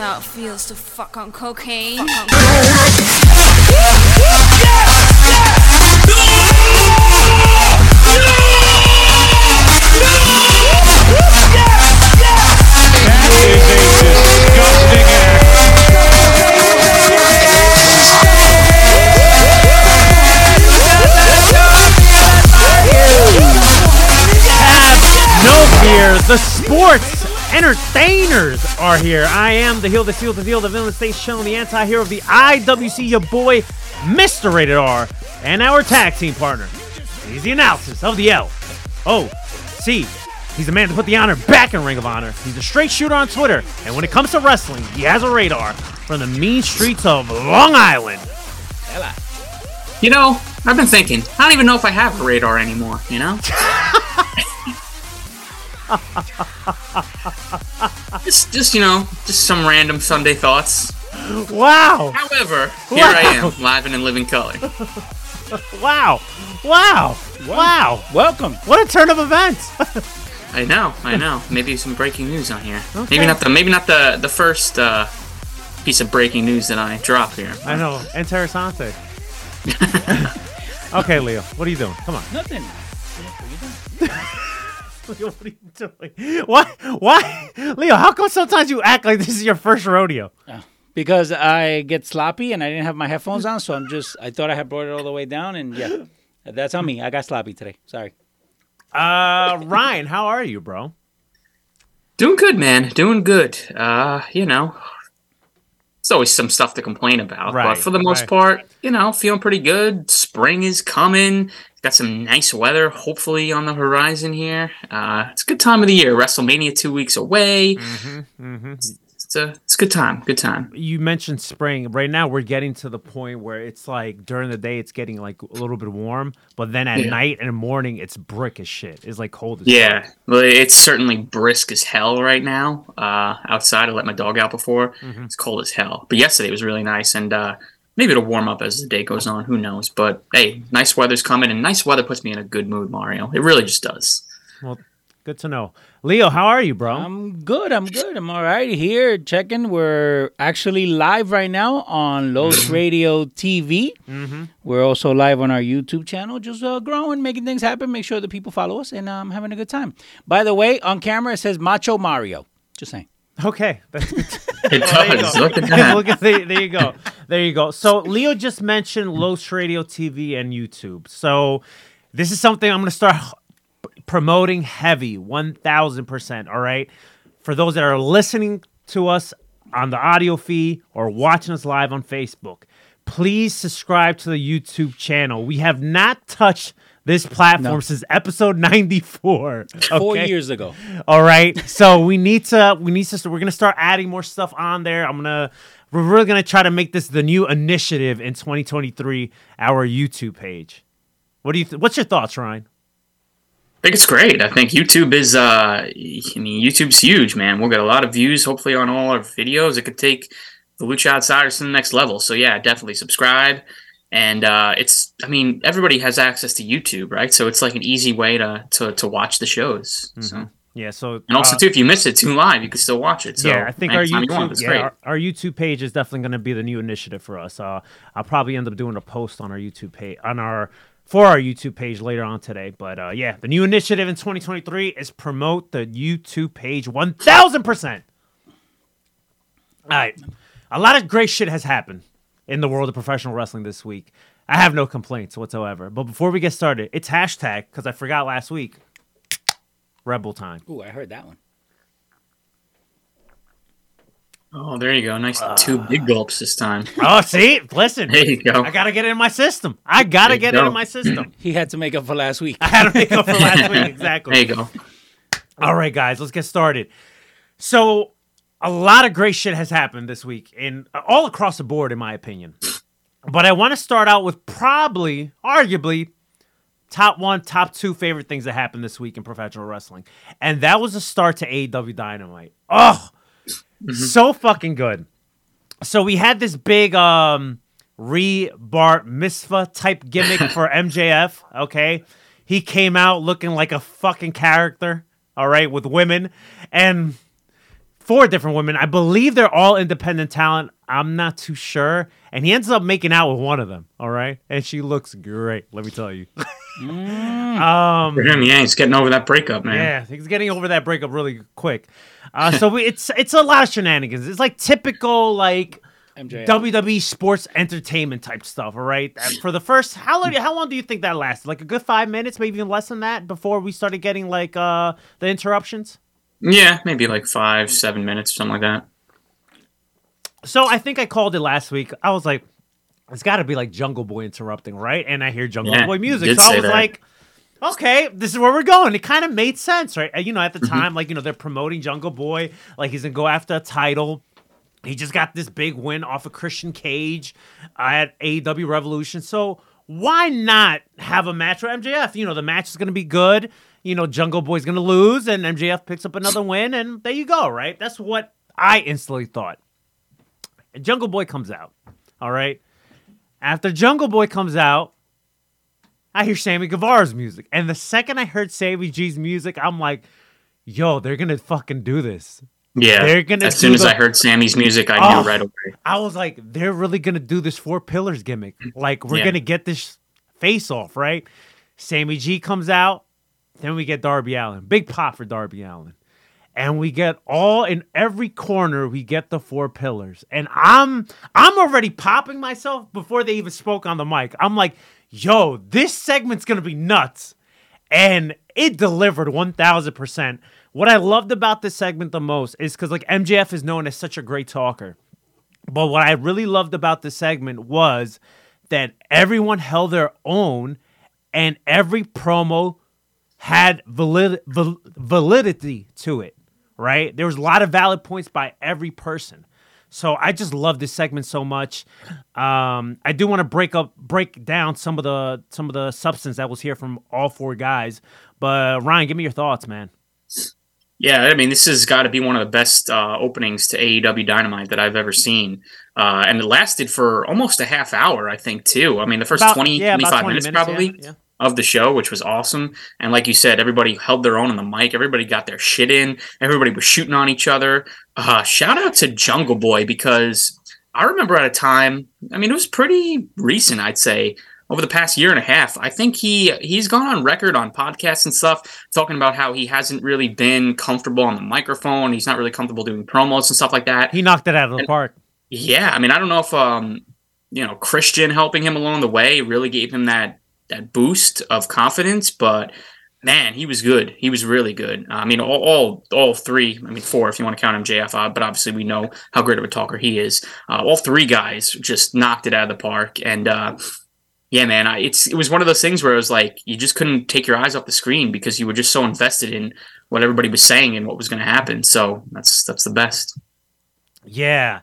how it feels to fuck on cocaine. That is a disgusting act. Have no fear. The sports entertainers are here. I am the heel, the seal, the deal, the villain, stay shown, the anti-hero of the IWC, your boy, Mr. Rated R, and our tag team partner. He's the analysis of the L. Oh, C. He's the man to put the honor back in Ring of Honor. He's a straight shooter on Twitter, and when it comes to wrestling, he has a radar from the mean streets of Long Island. You know, I've been thinking. I don't even know if I have a radar anymore. You know. just, just you know, just some random Sunday thoughts. Wow! However, here I am, live and in living color. Wow! Wow! Wow! Welcome. What a turn of events! I know, I know. Maybe some breaking news on here. Okay. Maybe not the, maybe not the the first uh, piece of breaking news that I drop here. I know. Interessante. okay, Leo, what are you doing? Come on. Nothing. Leo, what are you doing? Why? Why? Leo, how come sometimes you act like this is your first rodeo? Because I get sloppy and I didn't have my headphones on, so I'm just. I thought I had brought it all the way down, and yeah, that's on me. I got sloppy today. Sorry. Uh, Ryan, how are you, bro? Doing good, man. Doing good. Uh, you know, it's always some stuff to complain about, Right, but for the most right. part, you know, feeling pretty good. Spring is coming. Got some nice weather, hopefully on the horizon here. Uh, it's a good time of the year. WrestleMania two weeks away. Mm-hmm, It's a it's a good time. Good time. You mentioned spring. Right now, we're getting to the point where it's like during the day, it's getting like a little bit warm, but then at Yeah. night and morning, it's brick as shit. It's like cold as Yeah, well, it's certainly brisk as hell right now. Uh, outside, I let my dog out before. Mm-hmm. It's cold as hell. But yesterday was really nice, and uh, maybe it'll warm up as the day goes on. Who knows? But hey, nice weather's coming, and nice weather puts me in a good mood, Mario. It really just does. Well, good to know. Leo, how are you, bro? I'm good. I'm good. I'm all right here. Checking. We're actually live right now on Los Radio TV. mm-hmm. We're also live on our YouTube channel, just uh, growing, making things happen. Make sure that people follow us, and I'm um, having a good time. By the way, on camera it says Macho Mario. Just saying. Okay, that's good. It does. Look at that. Look at there, there you go. There you go. So Leo just mentioned Los Radio TV and YouTube. So this is something I'm going to start promoting heavy, 1000%, all right? For those that are listening to us on the audio feed or watching us live on Facebook, please subscribe to the YouTube channel. We have not touched this platform No. since episode 94. Four years ago. All right. So we need to we need to we're gonna start adding more stuff on there. I'm gonna we're really gonna try to make this the new initiative in 2023, our YouTube page. What do you th- what's your thoughts, Ryan? I think it's great. I think YouTube is, uh, I mean, YouTube's huge, man. We'll get a lot of views, hopefully, on all our videos. It could take the Lucha Outsiders to the next level. So, yeah, definitely subscribe. And uh, it's, I mean, everybody has access to YouTube, right? So it's like an easy way to to, to watch the shows. So, Yeah, so and also uh, too, if you miss it too live, you can still watch it. So yeah, I think our anytime you want, YouTube, yeah, great. our, our YouTube page is definitely going to be the new initiative for us. Uh, I'll probably end up doing a post on our YouTube page on our for our YouTube page later on today. But uh, yeah, the new initiative in 2023 is promote the YouTube page 1000. percent All right, a lot of great shit has happened in the world of professional wrestling this week. I have no complaints whatsoever. But before we get started, it's hashtag because I forgot last week. Rebel time. Ooh, I heard that one. Oh, there you go. Nice ah. two big gulps this time. Oh, see, listen. There you go. I gotta get it in my system. I gotta There you get it in my system. He had to make up for last week. I had to make up for last week exactly. There you go. All right, guys, let's get started. So, a lot of great shit has happened this week, and all across the board, in my opinion. But I want to start out with probably, arguably, top one, top two favorite things that happened this week in professional wrestling, and that was the start to AEW Dynamite. Oh, so fucking good. So we had this big um re bar mitzvah type gimmick for MJF. Okay, he came out looking like a fucking character. All right, with women and four different women. I believe they're all independent talent. I'm not too sure. And he ends up making out with one of them. All right, and she looks great. Let me tell you. um, For him, yeah, he's getting over that breakup, man. yeah, he's getting over that breakup really quick. Uh, so we, it's it's a lot of shenanigans. It's like typical like MJF. WWE sports entertainment type stuff. All right. For the first, how long? How long do you think that lasted? Like a good five minutes, maybe even less than that, before we started getting like uh the interruptions. Yeah, maybe like five, seven minutes, something like that. So I think I called it last week. I was like, it's got to be like Jungle Boy interrupting, right? And I hear Jungle Yeah, Boy music, so I was that. like, okay, this is where we're going. It kind of made sense, right? You know, at Mm-hmm. the time, like you know, they're promoting Jungle Boy, like he's gonna go after a title. He just got this big win off of Christian Cage at AEW Revolution. So why not have a match with MJF? You know, the match is going to be good. You know, Jungle Boy's going to lose, and MJF picks up another win, and there you go, right? That's what I instantly thought. And Jungle Boy comes out. All right. After Jungle Boy comes out, I hear Sammy Guevara's music. And the second I heard Sammy G's music, I'm like, yo, they're going to fucking do this. Yeah. They're gonna as soon as the- I heard Sammy's music, I Oh. knew right away. I was like, they're really gonna do this four pillars gimmick. Like, we're Yeah. gonna get this face off, right? Sammy G comes out, then we get Darby Allin. Big pop for Darby Allin. And we get all in every corner, we get the four pillars. And I'm I'm already popping myself before they even spoke on the mic. I'm like, yo, this segment's gonna be nuts. And it delivered 1000%. What I loved about this segment the most is because, like, MJF is known as such a great talker. But what I really loved about this segment was that everyone held their own and every promo had valid, val- validity to it, right? There was a lot of valid points by every person. So I just love this segment so much. Um, I do want to break up, break down some of the some of the substance that was here from all four guys. But Ryan, give me your thoughts, man. Yeah, I mean, this has got to be one of the best uh, openings to AEW Dynamite that I've ever seen. Uh, and it lasted for almost a half hour, I think, too. I mean, the first About- 20, yeah, 25 20 minutes, minutes, probably yeah, yeah. Of the show, which was awesome. And like you said, everybody held their own on the mic. Everybody got their shit in. Everybody was shooting on each other. Uh, shout out to Jungle Boy because I remember at a time, I mean, it was pretty recent, I'd say, over the past year and a half. I think he he's gone on record on podcasts and stuff talking about how he hasn't really been comfortable on the microphone. He's not really comfortable doing promos and stuff like that. He knocked it out of the park. Yeah, I mean, I don't know if um, you know, Christian helping him along the way really gave him that that boost of confidence, but man, he was good. He was really good. I mean, all all, all three. I mean, four if you want to count MJF, uh, but obviously we know how great of a talker he is. Uh, all three guys just knocked it out of the park, and uh, yeah, man, I, it's it was one of those things where it was like you just couldn't take your eyes off the screen because you were just so invested in what everybody was saying and what was going to happen. So that's that's the best. Yeah.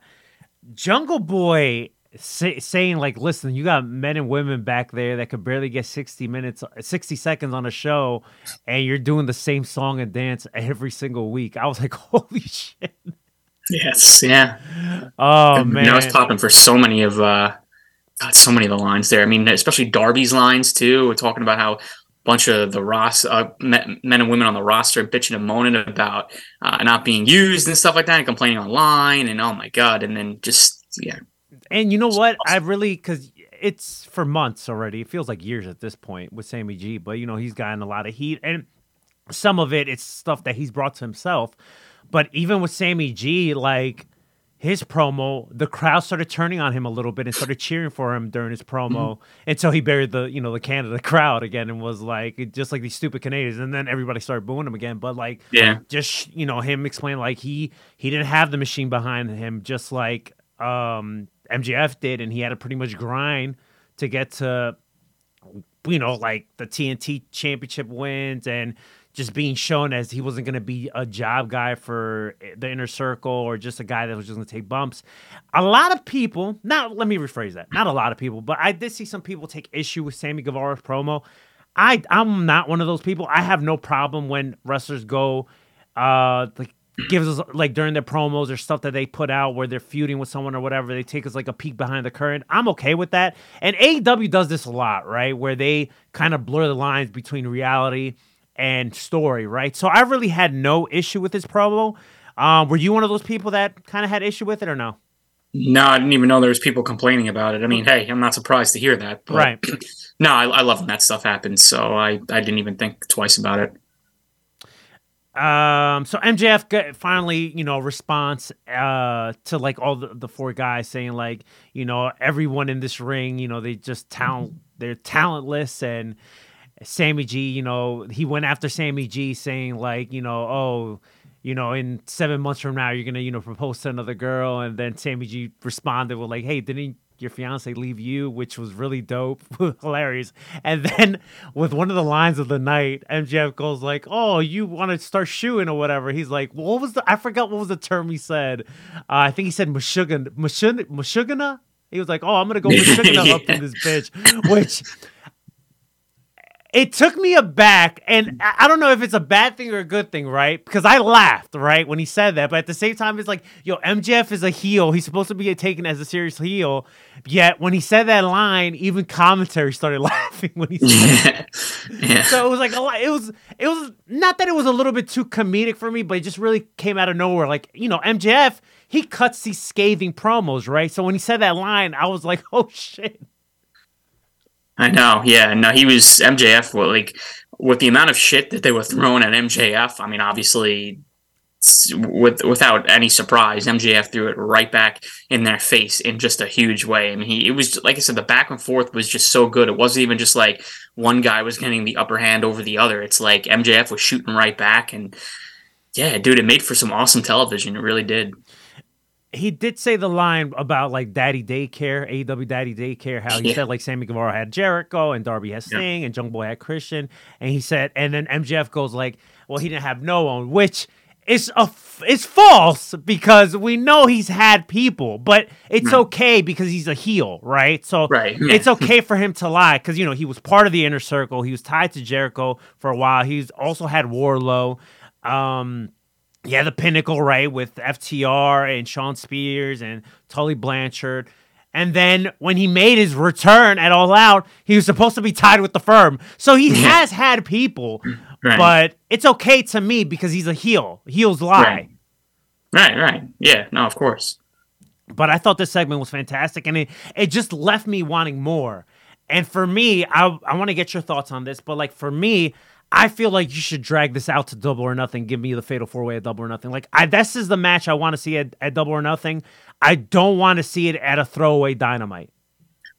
Jungle Boy say, saying like, "Listen, you got men and women back there that could barely get 60 minutes 60 seconds on a show and you're doing the same song and dance every single week." I was like, "Holy shit." Yes, yeah. Oh man. You know, I was popping for so many of uh God, so many of the lines there. I mean, especially Darby's lines too. We're talking about how a bunch of the Ross uh, men, men and women on the roster bitching and moaning about uh, not being used and stuff like that, and complaining online. And oh my god! And then just yeah, And you know what? I really because it's for months already. It feels like years at this point with Sammy G. But you know he's gotten a lot of heat, and some of it it's stuff that he's brought to himself. But even with Sammy G, like his promo, the crowd started turning on him a little bit and started cheering for him during his promo until he buried the you know the Canada crowd again and was like just like these stupid Canadians, and then everybody started booing him again. But like yeah, just you know him explaining like he he didn't have the machine behind him just like um MJF did and he had to pretty much grind to get to you know like the TNT championship wins and just being shown as he wasn't going to be a job guy for the inner circle or just a guy that was just going to take bumps. A lot of people, now let me rephrase that. Not a lot of people, but I did see some people take issue with Sammy Guevara's promo. I I'm not one of those people. I have no problem when wrestlers go uh like gives us like during their promos or stuff that they put out where they're feuding with someone or whatever, they take us like a peek behind the curtain. I'm okay with that. And AEW does this a lot, right? Where they kind of blur the lines between reality and story, right? So I really had no issue with this promo. Um, were you one of those people that kind of had issue with it or no? No, I didn't even know there was people complaining about it. I mean, hey, I'm not surprised to hear that. But Right. no, I, I love when that stuff happens, so I, I didn't even think twice about it. Um, so MJF got finally, you know, response uh to like all the, the four guys saying like, you know, everyone in this ring, you know, they just talent they're talentless. And Sammy G, you know, he went after Sammy G saying like, you know, oh, you know, in seven months from now you're gonna, you know, propose to another girl, and then Sammy G responded with like, hey, didn't your fiance leave you, which was really dope, hilarious. And then with one of the lines of the night, MJF goes like, "Oh, you want to start shooting or whatever?" He's like, well, "What was the? I forgot what was the term he said. Uh, I think he said mashugan, mashun, mashugana." He was like, "Oh, I'm gonna go mashugana up in this bitch," which it took me aback, and I don't know if it's a bad thing or a good thing, right? Because I laughed, right, when he said that, but at the same time, it's like, yo, MJF is a heel. He's supposed to be taken as a serious heel. Yet when he said that line, even commentary started laughing when he said yeah. yeah. so it was like a lot. It was it was not that it was a little bit too comedic for me, but it just really came out of nowhere. Like you know, MJF he cuts these scathing promos, right? So when he said that line, I was like, oh shit. I know. Yeah. No, he was MJF. Like with the amount of shit that they were throwing at MJF. I mean, obviously, with without any surprise, MJF threw it right back in their face in just a huge way. I mean, he it was like I said, the back and forth was just so good. It wasn't even just like one guy was getting the upper hand over the other. It's like MJF was shooting right back, and yeah, dude, it made for some awesome television. It really did. He did say the line about like Daddy Daycare, AEW Daddy Daycare, how he Yeah. said like Sammy Guevara had Jericho and Darby has Yeah. And Jungle Boy had Christian, and he said, and then MJF goes like, well, he didn't have no one, which is a f- it's false because we know he's had people, but it's okay because he's a heel, right? So Right, yeah. it's okay for him to lie because you know he was part of the inner circle. He was tied to Jericho for a while. He's also had Wardlow. Um, yeah, the pinnacle, right, with FTR and Shawn Spears and Tully Blanchard. And then when he made his return at All Out, he was supposed to be tied with the firm. So he has had people, Right. but it's okay to me because he's a heel. Heels lie. Right. Right. Right. Yeah. No, of course. But I thought this segment was fantastic and it, it just left me wanting more. And for me, I, I want to get your thoughts on this, but like for me, I feel like you should drag this out to double or nothing. Give me the fatal four way at double or nothing. Like I, this is the match I want to see at, at double or nothing. I don't want to see it at a throwaway dynamite.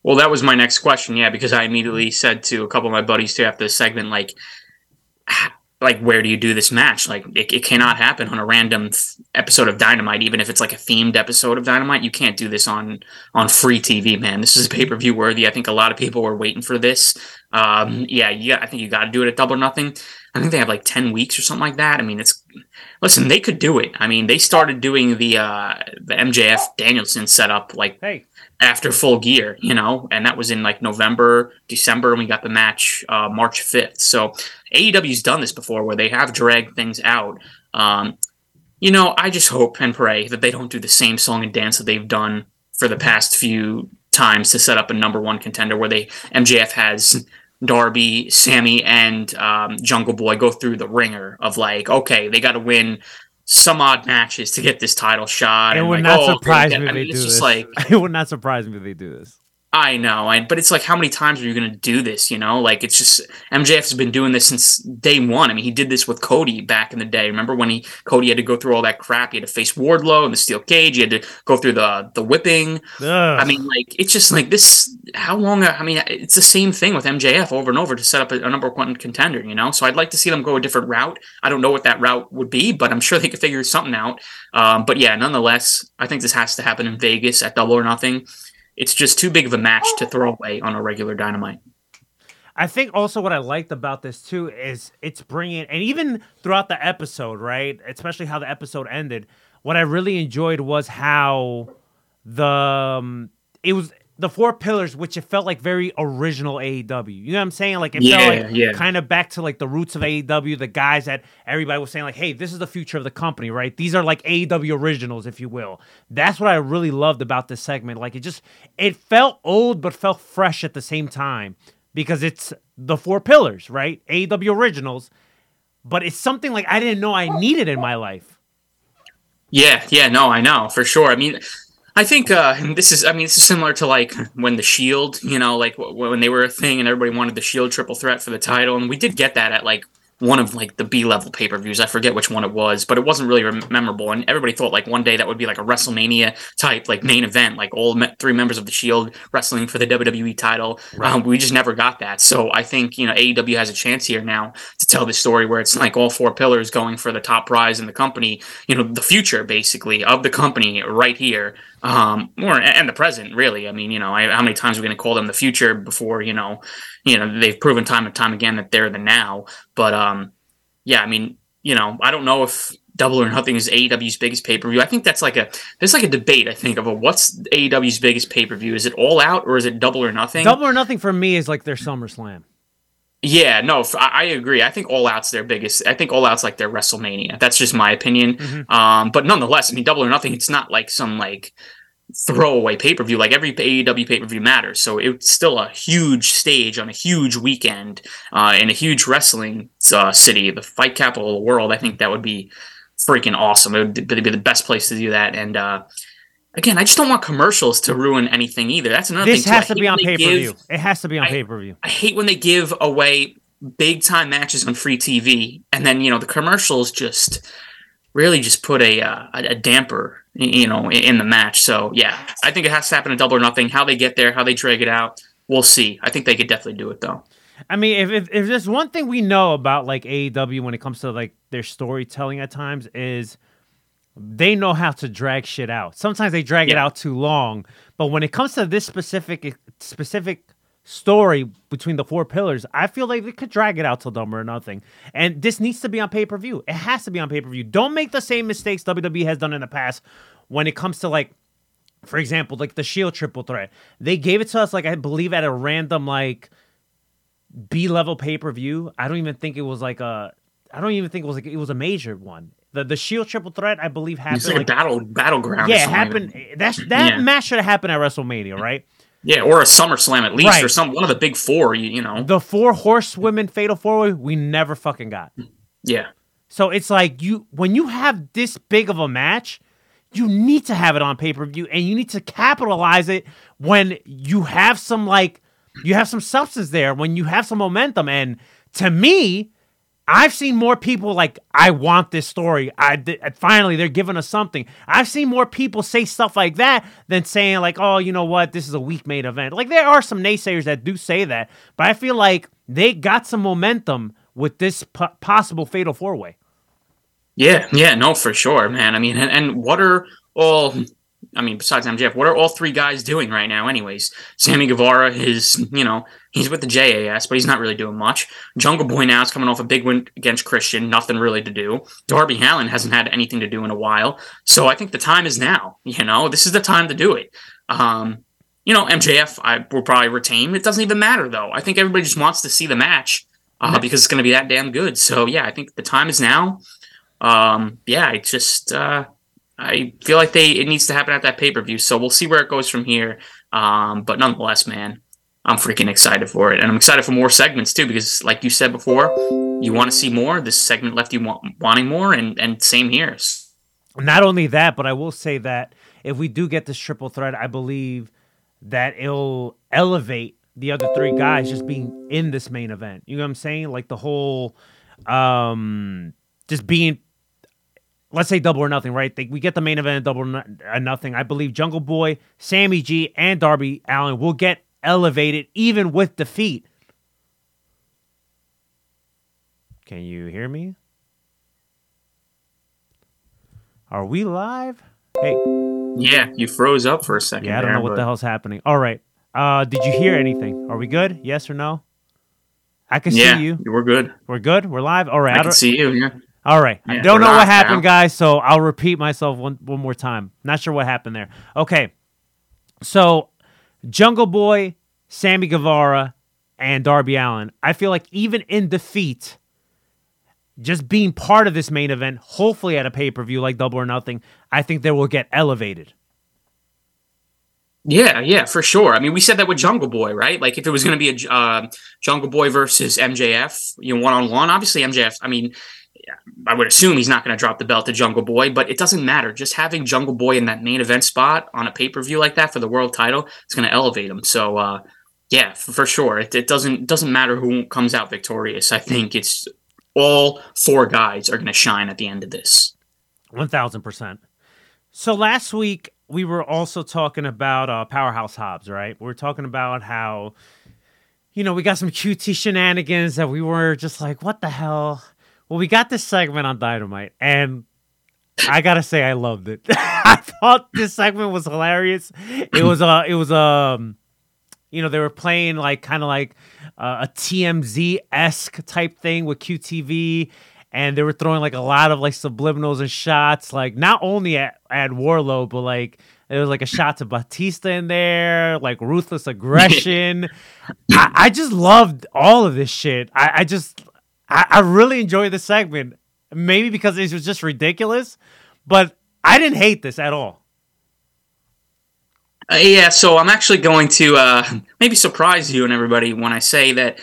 Well, that was my next question. Yeah, because I immediately said to a couple of my buddies after the segment, like, like where do you do this match? Like, it, it cannot happen on a random th- episode of Dynamite, even if it's like a themed episode of Dynamite. You can't do this on on free TV, man. This is a pay per view worthy. I think a lot of people were waiting for this. Um, yeah, yeah. I think you got to do it at Double or Nothing. I think they have like ten weeks or something like that. I mean, it's listen, they could do it. I mean, they started doing the uh, the MJF Danielson setup like Hey, after full gear, you know, and that was in like November, December, and we got the match uh, March 5th. So AEW's done this before where they have dragged things out. Um, you know, I just hope and pray that they don't do the same song and dance that they've done for the past few times to set up a number one contender where they MJF has Darby, Sammy, and um, Jungle Boy go through the ringer of like, okay, they got to win some odd matches to get this title shot. it and would like, not oh, surprise me if they it's do just this. like it would not surprise me if they do this. I know, I, but it's like how many times are you going to do this? You know, like it's just MJF's been doing this since day one. I mean, he did this with Cody back in the day. Remember when he Cody had to go through all that crap? He had to face Wardlow in the steel cage. He had to go through the the whipping. Ugh. I mean, like it's just like this. How long? I mean, it's the same thing with MJF over and over to set up a, a number one contender. You know, so I'd like to see them go a different route. I don't know what that route would be, but I'm sure they could figure something out. Um, but yeah, nonetheless, I think this has to happen in Vegas at Double or Nothing. It's just too big of a match to throw away on a regular Dynamite. I think also what I liked about this too is it's bringing, and even throughout the episode, right? Especially how the episode ended. What I really enjoyed was how the um, it was the four pillars, which it felt like very original AEW. You know what I'm saying? Like it Yeah, felt like yeah. kind of back to like the roots of AEW, the guys that everybody was saying like, "Hey, this is the future of the company, right? These are like AEW originals, if you will." That's what I really loved about this segment. Like it just it felt old but felt fresh at the same time because it's the four pillars, right? AEW originals, but it's something like I didn't know I needed in my life. Yeah, yeah, no, I know for sure. I mean, I think uh, this is, I mean, this is similar to like when the Shield, you know, like w- when they were a thing and everybody wanted the Shield triple threat for the title, and we did get that at like one of like the B level pay per views. I forget which one it was, but it wasn't really rem- memorable. And everybody thought like one day that would be like a WrestleMania type like main event, like all me- three members of the Shield wrestling for the WWE title. Um, we just never got that. So I think you know AEW has a chance here now to tell the story where it's like all four pillars going for the top prize in the company. You know, the future basically of the company right here. Um, or and the present, really. I mean, you know, I, how many times are we going to call them the future before you know, you know, they've proven time and time again that they're the now. But um, yeah, I mean, you know, I don't know if Double or Nothing is AEW's biggest pay per view. I think that's like a there's like a debate. I think of a, what's AEW's biggest pay per view? Is it All Out or is it Double or Nothing? Double or Nothing for me is like their SummerSlam. Yeah, no, I agree. I think All Out's their biggest. I think All Out's like their WrestleMania. That's just my opinion. Um, but nonetheless, I mean, Double or Nothing. It's not like some like throwaway pay per view. Like every AEW pay per view matters. So it's still a huge stage on a huge weekend uh, in a huge wrestling uh, city, the fight capital of the world. I think that would be freaking awesome. It would be the best place to do that. And uh, again, I just don't want commercials to ruin anything either. That's another This thing. too. I has to be on pay per view. It has to be on pay per view. I hate when they give away big time matches on free TV, and then you know the commercials just really just put a uh, a damper, you know, in in the match. So yeah, I think it has to happen in Double or Nothing. How they get there, how they drag it out, we'll see. I think they could definitely do it though. I mean, if, if if there's one thing we know about like AEW when it comes to like their storytelling at times is they know how to drag shit out. Sometimes they drag it out too long, but when it comes to this specific specific story between the four pillars, I feel like they could drag it out till dumb or Nothing. And this needs to be on pay per view. It has to be on pay per view. Don't make the same mistakes WWE has done in the past when it comes to like for example, like the Shield triple threat. They gave it to us like I believe at a random like B level pay per view. I don't even think it was like a. I don't even think it was like it was a major one. The the Shield triple threat I believe happened. It's like, like- a battle battleground. yeah, like happened. That's that Yeah. match should have happened at WrestleMania, right? Yeah, or a SummerSlam at least, Right. or some one of the big four. You, you know. The four horsewomen fatal four way we never fucking got. yeah. So it's like you when you have this big of a match, you need to have it on pay per view, and you need to capitalize it when you have some like you have some substance there, when you have some momentum. And to me, I've seen more people like I want this story. I th- finally they're giving us something. I've seen more people say stuff like that than saying like, oh, you know what, this is a weak made event. Like there are some naysayers that do say that, but I feel like they got some momentum with this po- possible fatal four way. Yeah, yeah, no, for sure, man. I mean, and, and what are all? I mean, besides MJF, what are all three guys doing right now? Anyways, Sammy Guevara is, you know, he's with the JAS, but he's not really doing much. Jungle Boy now is coming off a big win against Christian, nothing really to do. Darby Allin hasn't had anything to do in a while, so I think the time is now. You know, this is the time to do it. Um, you know, MJF, I will probably retain. It doesn't even matter though. I think everybody just wants to see the match uh, because it's going to be that damn good. So yeah, I think the time is now um yeah i just uh i feel like they it needs to happen at that pay-per-view so we'll see where it goes from here um but nonetheless man i'm freaking excited for it and i'm excited for more segments too because like you said before you want to see more this segment left you want, wanting more and and same here Not only that, but I will say that if we do get this triple threat, I believe that it'll elevate the other three guys just being in this main event. You know what I'm saying? Like the whole um just being let's say double or nothing, right? They, we get the main event double or uh, nothing. I believe Jungle Boy, Sammy G, and Darby Allin will get elevated even with defeat. Can you hear me? Are we live? Hey, yeah you froze up for a second yeah, I don't there, know what but- the hell's happening. All right. Uh, did you hear anything? Are we good? Yes or no? I can Yeah, see you. we're good. We're good. We're live. All right. I I can see you. Yeah. All right. I don't know what happened, now. guys, so I'll repeat myself one, one more time. Not sure what happened there. Okay. So, Jungle Boy, Sammy Guevara, and Darby Allin. I feel like even in defeat, just being part of this main event, hopefully at a pay per view like Double or Nothing, I think they will get elevated. Yeah, yeah, for sure. I mean, we said that with Jungle Boy, right? Like, if it was going to be a uh, Jungle Boy versus MJF, you know, one on one, obviously MJF. I mean, yeah, I would assume he's not going to drop the belt to Jungle Boy, but it doesn't matter. Just having Jungle Boy in that main event spot on a pay per view like that for the world title, it's going to elevate him. So, uh, yeah, for, for sure. It, it doesn't doesn't matter who comes out victorious. I think it's all four guys are going to shine at the end of this. One thousand percent. So last week we were also talking about uh, Powerhouse Hobbs, right? We were talking about how, you know, we got some QT shenanigans that we were just like, what the hell? Well, we got this segment on Dynamite, and I gotta say, I loved it. I thought this segment was hilarious. It was uh, it was um, you know, they were playing like kind of like uh, a TMZ esque type thing with QTV, and they were throwing like a lot of like subliminals and shots, like not only at, at Wardlow, but like there was like a shot to Batista in there, like ruthless aggression. I, I just loved all of this shit. I, I just, I, I really enjoyed the segment. Maybe because it was just ridiculous, but I didn't hate this at all. Uh, yeah, so I'm actually going to uh, maybe surprise you and everybody when I say that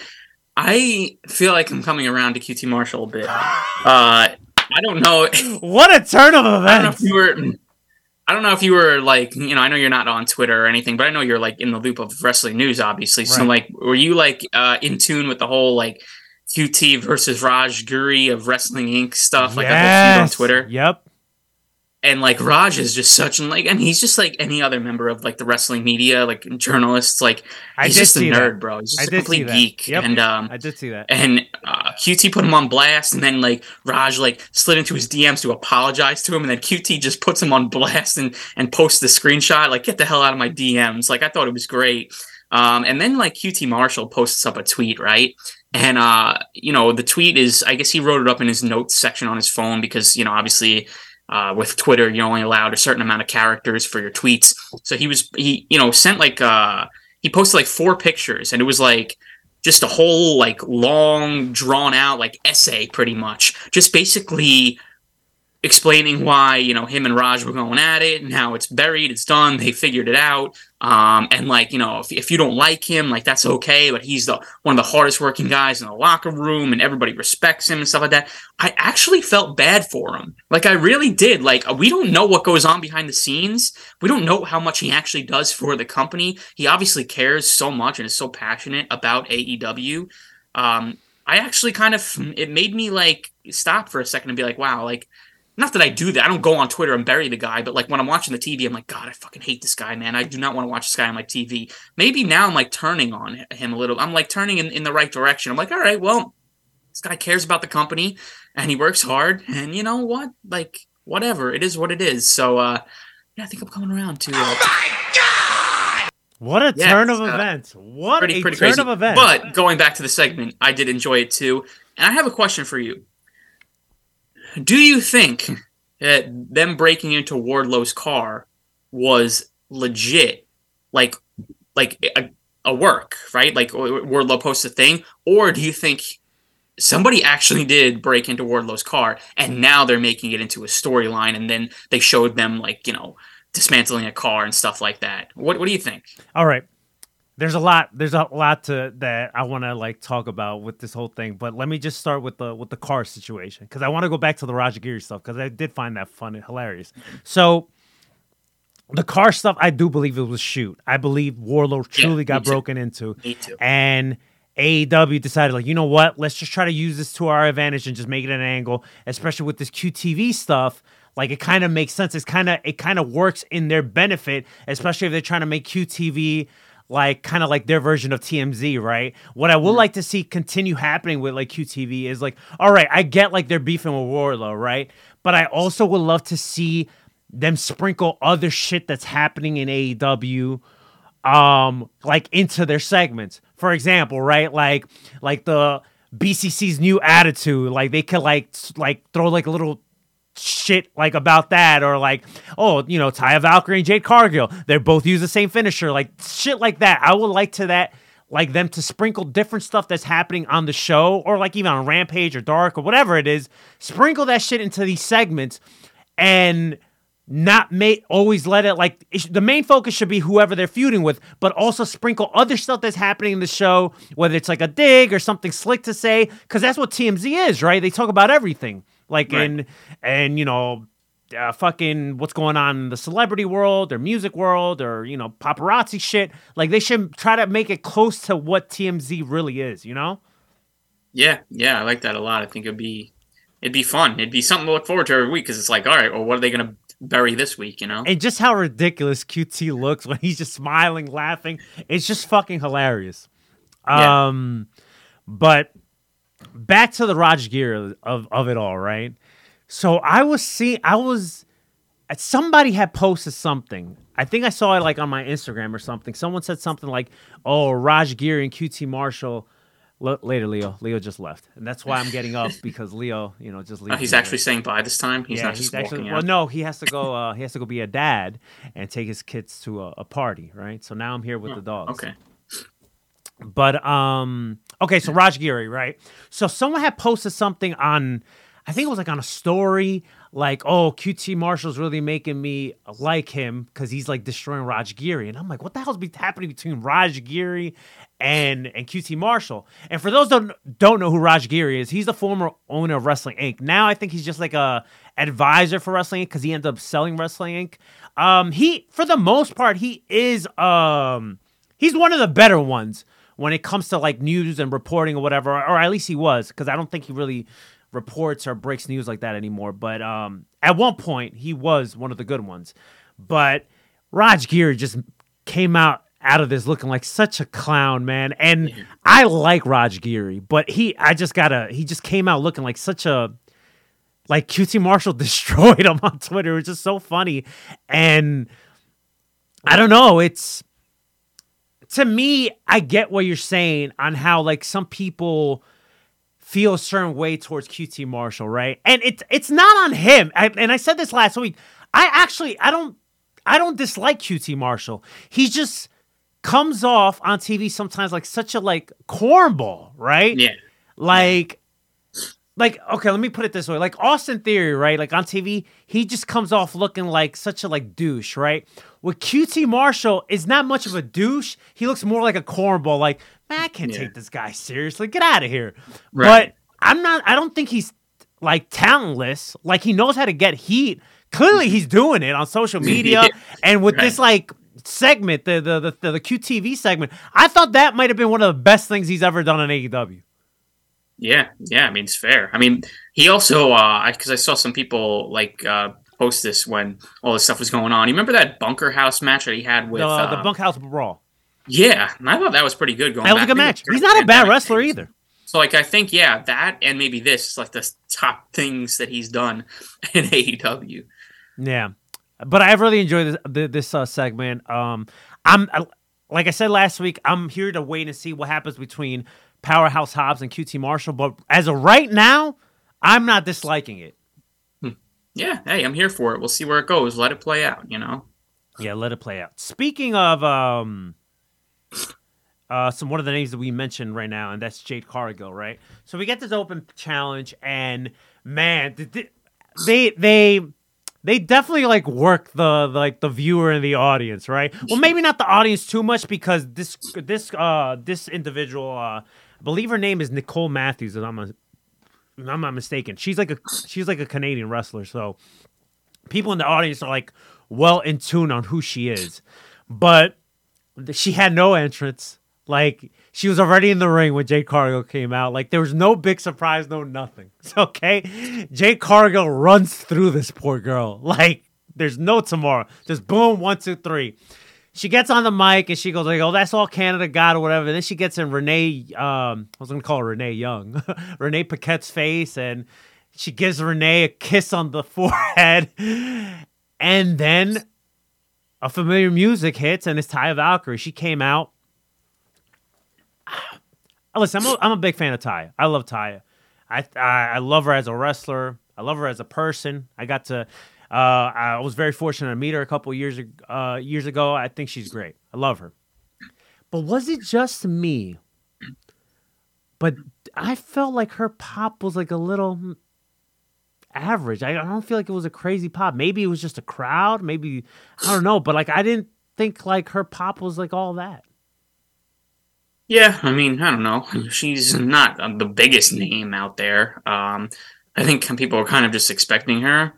I feel like I'm coming around to QT Marshall a bit. Uh, I don't know. What a turn of I don't events! were. I don't know if you were like, you know, I know you're not on Twitter or anything, but I know you're like in the loop of wrestling news, obviously. So, Right. like, were you like uh, in tune with the whole like QT versus Raj Giri of Wrestling Inc. stuff, like whole feud on Twitter? Yep. and like Raj is just such an like, and he's just like any other member of like the wrestling media, like journalists. Like he's just a nerd, that. bro. He's just a complete geek, Yep. and um, I did see that. and uh, QT put him on blast, and then like Raj like slid into his DMs to apologize to him, and then QT just puts him on blast and and posts the screenshot like get the hell out of my DMs. Like I thought it was great. Um, and then like QT Marshall posts up a tweet, right? And uh, you know, the tweet is I guess he wrote it up in his notes section on his phone because you know obviously uh, with Twitter you're only allowed a certain amount of characters for your tweets. So he was he you know sent like uh he posted like four pictures and it was like just a whole like long drawn out like essay pretty much just basically explaining why you know him and Raj were going at it and how it's buried it's done they figured it out. Um and like you know if, if you don't like him like that's okay but he's the one of the hardest working guys in the locker room and everybody respects him and stuff like that. I actually felt bad for him. Like I really did. Like we don't know what goes on behind the scenes. We don't know how much he actually does for the company. He obviously cares so much and is so passionate about AEW um I actually kind of it made me like stop for a second and be like wow like not that I do that. I don't go on Twitter and bury the guy, but like when I'm watching the TV, I'm like, God, I fucking hate this guy, man. I do not want to watch this guy on my TV. Maybe now I'm like turning on him a little. I'm like turning in, in the right direction. I'm like, all right, well, this guy cares about the company and he works hard. And you know what? Like, whatever. It is what it is. So, uh, yeah, I think I'm coming around to, uh, to What a Yes, turn of uh, events! What pretty, a pretty turn crazy. of events! But going back to the segment, I did enjoy it too. And I have a question for you. Do you think that them breaking into Wardlow's car was legit, like, like a, a work, right? Like Wardlow posts a thing, or do you think somebody actually did break into Wardlow's car and now they're making it into a storyline, and then they showed them like you know dismantling a car and stuff like that? What What do you think? All right. There's a lot. There's a lot to that I want to like talk about with this whole thing. But let me just start with the with the car situation because I want to go back to the Roger Rajagiri stuff because I did find that fun and hilarious. So the car stuff, I do believe it was shoot. I believe Wardlow truly me got too. broken into, Me too. and AEW decided like, you know what? Let's just try to use this to our advantage and just make it an angle, especially with this QTV stuff. Like it kind of makes sense. It's kind of it kind of works in their benefit, especially if they're trying to make QTV like kind of like their version of TMZ, right? What I would like to see continue happening with like QTV is like, all right, I get like they're beefing with Wardlow, right? But I also would love to see them sprinkle other shit that's happening in AEW um like into their segments. for example, right? Like like the BCC's new attitude, like they could like like throw like a little shit like about that or like oh you know Taya Valkyrie and Jade Cargill they're both use the same finisher like shit like that I would like to that like them to sprinkle different stuff that's happening on the show or like even on Rampage or Dark or whatever it is sprinkle that shit into these segments and not make always let it like it sh- the main focus should be whoever they're feuding with, but also sprinkle other stuff that's happening in the show, whether it's like a dig or something slick to say, because that's what TMZ is, right? They talk about everything, like Right. in and you know. Uh, fucking what's going on in the celebrity world or music world or you know paparazzi shit like they should try to make it close to what TMZ really is you know Yeah, yeah, I like that a lot. I think it'd be it'd be fun. It'd be something to look forward to every week because it's like, all right, well, what are they gonna bury this week? You know? and just how ridiculous QT looks when he's just smiling, laughing. It's just fucking hilarious. Yeah. Um, but back to the Raj Giri of of it all, right? So I was seeing, I was, somebody had posted something. I think I saw it like on my Instagram or something. Someone said something like, "Oh, Raj Giri and QT Marshall." L- later, Leo. Leo just left, and that's why I'm getting up because Leo, you know, just Oh, leaves. he's actually saying bye this time. He's not just walking well, no, he has to go. Uh, he has to go be a dad and take his kids to a, a party, right? So now I'm here with the dogs. Okay. But um, okay, so Raj Giri, right? So someone had posted something on, I think it was like on a story, like, oh, QT Marshall's really making me like him because he's like destroying Raj Giri, and I'm like, what the hell's be happening between Raj Giri and and QT Marshall? And for those that don't know who Raj Giri is, he's the former owner of Wrestling Inc. Now I think he's just like a advisor for Wrestling Inc. because he ended up selling Wrestling Inc. Um, he for the most part he is um he's one of the better ones when it comes to like news and reporting or whatever, or at least he was, because I don't think he really reports or breaks news like that anymore. But um, at one point, he was one of the good ones. But Raj Giri just came out out of this looking like such a clown, man. And I like Raj Giri, but he, I just gotta, he just came out looking like such a like QT Marshall destroyed him on Twitter. It was just so funny. And I don't know, it's to me, I get what you're saying on how like some people feel a certain way towards QT Marshall, right? And it's it's not on him. I, and I said this last week. I actually I don't I don't dislike QT Marshall. He just comes off on TV sometimes like such a like cornball, right? Yeah. Like like okay, let me put it this way. Like Austin Theory, right? Like on TV, he just comes off looking like such a like douche, right? With QT Marshall is not much of a douche. He looks more like a cornball. Like, man, I can't Yeah. take this guy seriously. Get out of here. Right. But I'm not I don't think he's like talentless. Like he knows how to get heat. Clearly he's doing it on social media Yeah. and with this like segment, the the, the the the QTV segment. I thought that might have been one of the best things he's ever done on E AEW. Yeah, yeah. I mean, it's fair. I mean, he also uh, because I saw some people like uh, post this when all this stuff was going on. You remember that bunker house match that he had with the, uh, the bunkhouse brawl. Yeah, and I thought that was pretty good. Going That was a good match. He's not a bad wrestler days. either. So like I think yeah, that and maybe this is like the top things that he's done in AEW. Yeah, but I've really enjoyed this this uh, segment. Um, I'm I, like I said last week. I'm here to wait and see what happens between Powerhouse Hobbs and QT Marshall. But as of right now, I'm not disliking it. Yeah, hey, I'm here for it. We'll see where it goes. Let it play out. You know. Yeah, let it play out. Speaking of um, uh, some one of the names that we mentioned right now, and that's Jade Cargill, right? So we get this open challenge, and man, th- th- they they they definitely like work the like the viewer and the audience, right? Well, maybe not the audience too much because this this uh this individual, uh, I believe her name is Nicole Matthews, if I'm a, I'm not mistaken. She's like a she's like a Canadian wrestler, so people in the audience are like well in tune on who she is, but she had no entrance. Like she was already in the ring when Jade Cargill came out. Like there was no big surprise, no nothing. Okay, Jade Cargill runs through this poor girl. Like there's no tomorrow. Just boom, one, two, three. She gets on the mic and she goes like, "Oh, that's all Canada got or whatever." And then she gets in Renee. Um, I was gonna call her Renee Young, Renee Paquette's face, and she gives Renee a kiss on the forehead, and then a familiar music hits, and it's Taya Valkyrie. She came out. listen, I'm a, I'm a big fan of Ty. I love Ty. I, I I love her as a wrestler. I love her as a person. I got to. Uh, I was very fortunate to meet her a couple years uh, years ago. I think she's great. I love her. But was it just me? But I felt like her pop was like a little mm, average. I, I don't feel like it was a crazy pop. Maybe it was just a crowd. Maybe I don't know. But like I didn't think like her pop was like all that. Yeah, I mean, I don't know. She's not the biggest name out there. Um, I think people are kind of just expecting her.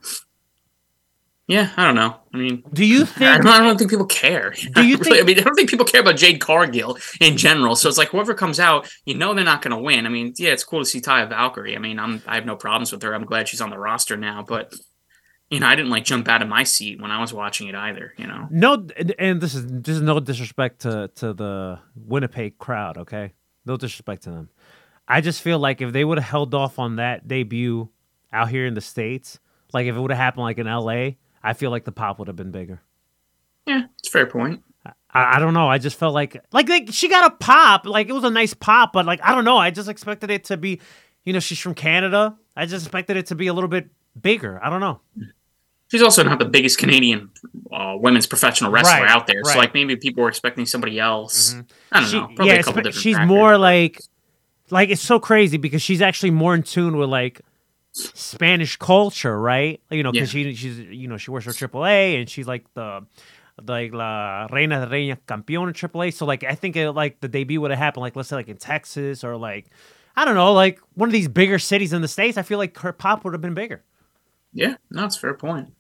Yeah, I don't know. I mean, Do you I think? don't, I don't think people care. Do you Really, I mean, I don't think people care about Jade Cargill in general. So it's like whoever comes out, you know, they're not going to win. I mean, yeah, it's cool to see Taya Valkyrie. I mean, I'm I have no problems with her. I'm glad she's on the roster now. But you know, I didn't like jump out of my seat when I was watching it either. You know. No, and- and this is this is no disrespect to to the Winnipeg crowd. Okay, no disrespect to them. I just feel like if they would have held off on that debut out here in the states, like if it would have happened like in L.A., I feel like the pop would have been bigger. Yeah, it's a fair point. I, I don't know. I just felt like like like she got a pop. Like it was a nice pop, but like I don't know. I just expected it to be, you know, she's from Canada. I just expected it to be a little bit bigger. I don't know. She's also not the biggest Canadian uh, women's professional wrestler Right, out there. right. So like maybe people were expecting somebody else. I don't She- know. Probably yeah, a couple different. she's factors. more like like it's so crazy because she's actually more in tune with like Spanish culture, right? You know, because she she's you know she works for AAA and she's like the like la reina de reina campeona AAA. So like I think it, like the debut would have happened like let's say like in Texas or like I don't know like one of these bigger cities in the states. I feel like her pop would have been bigger. Yeah, no, it's fair point.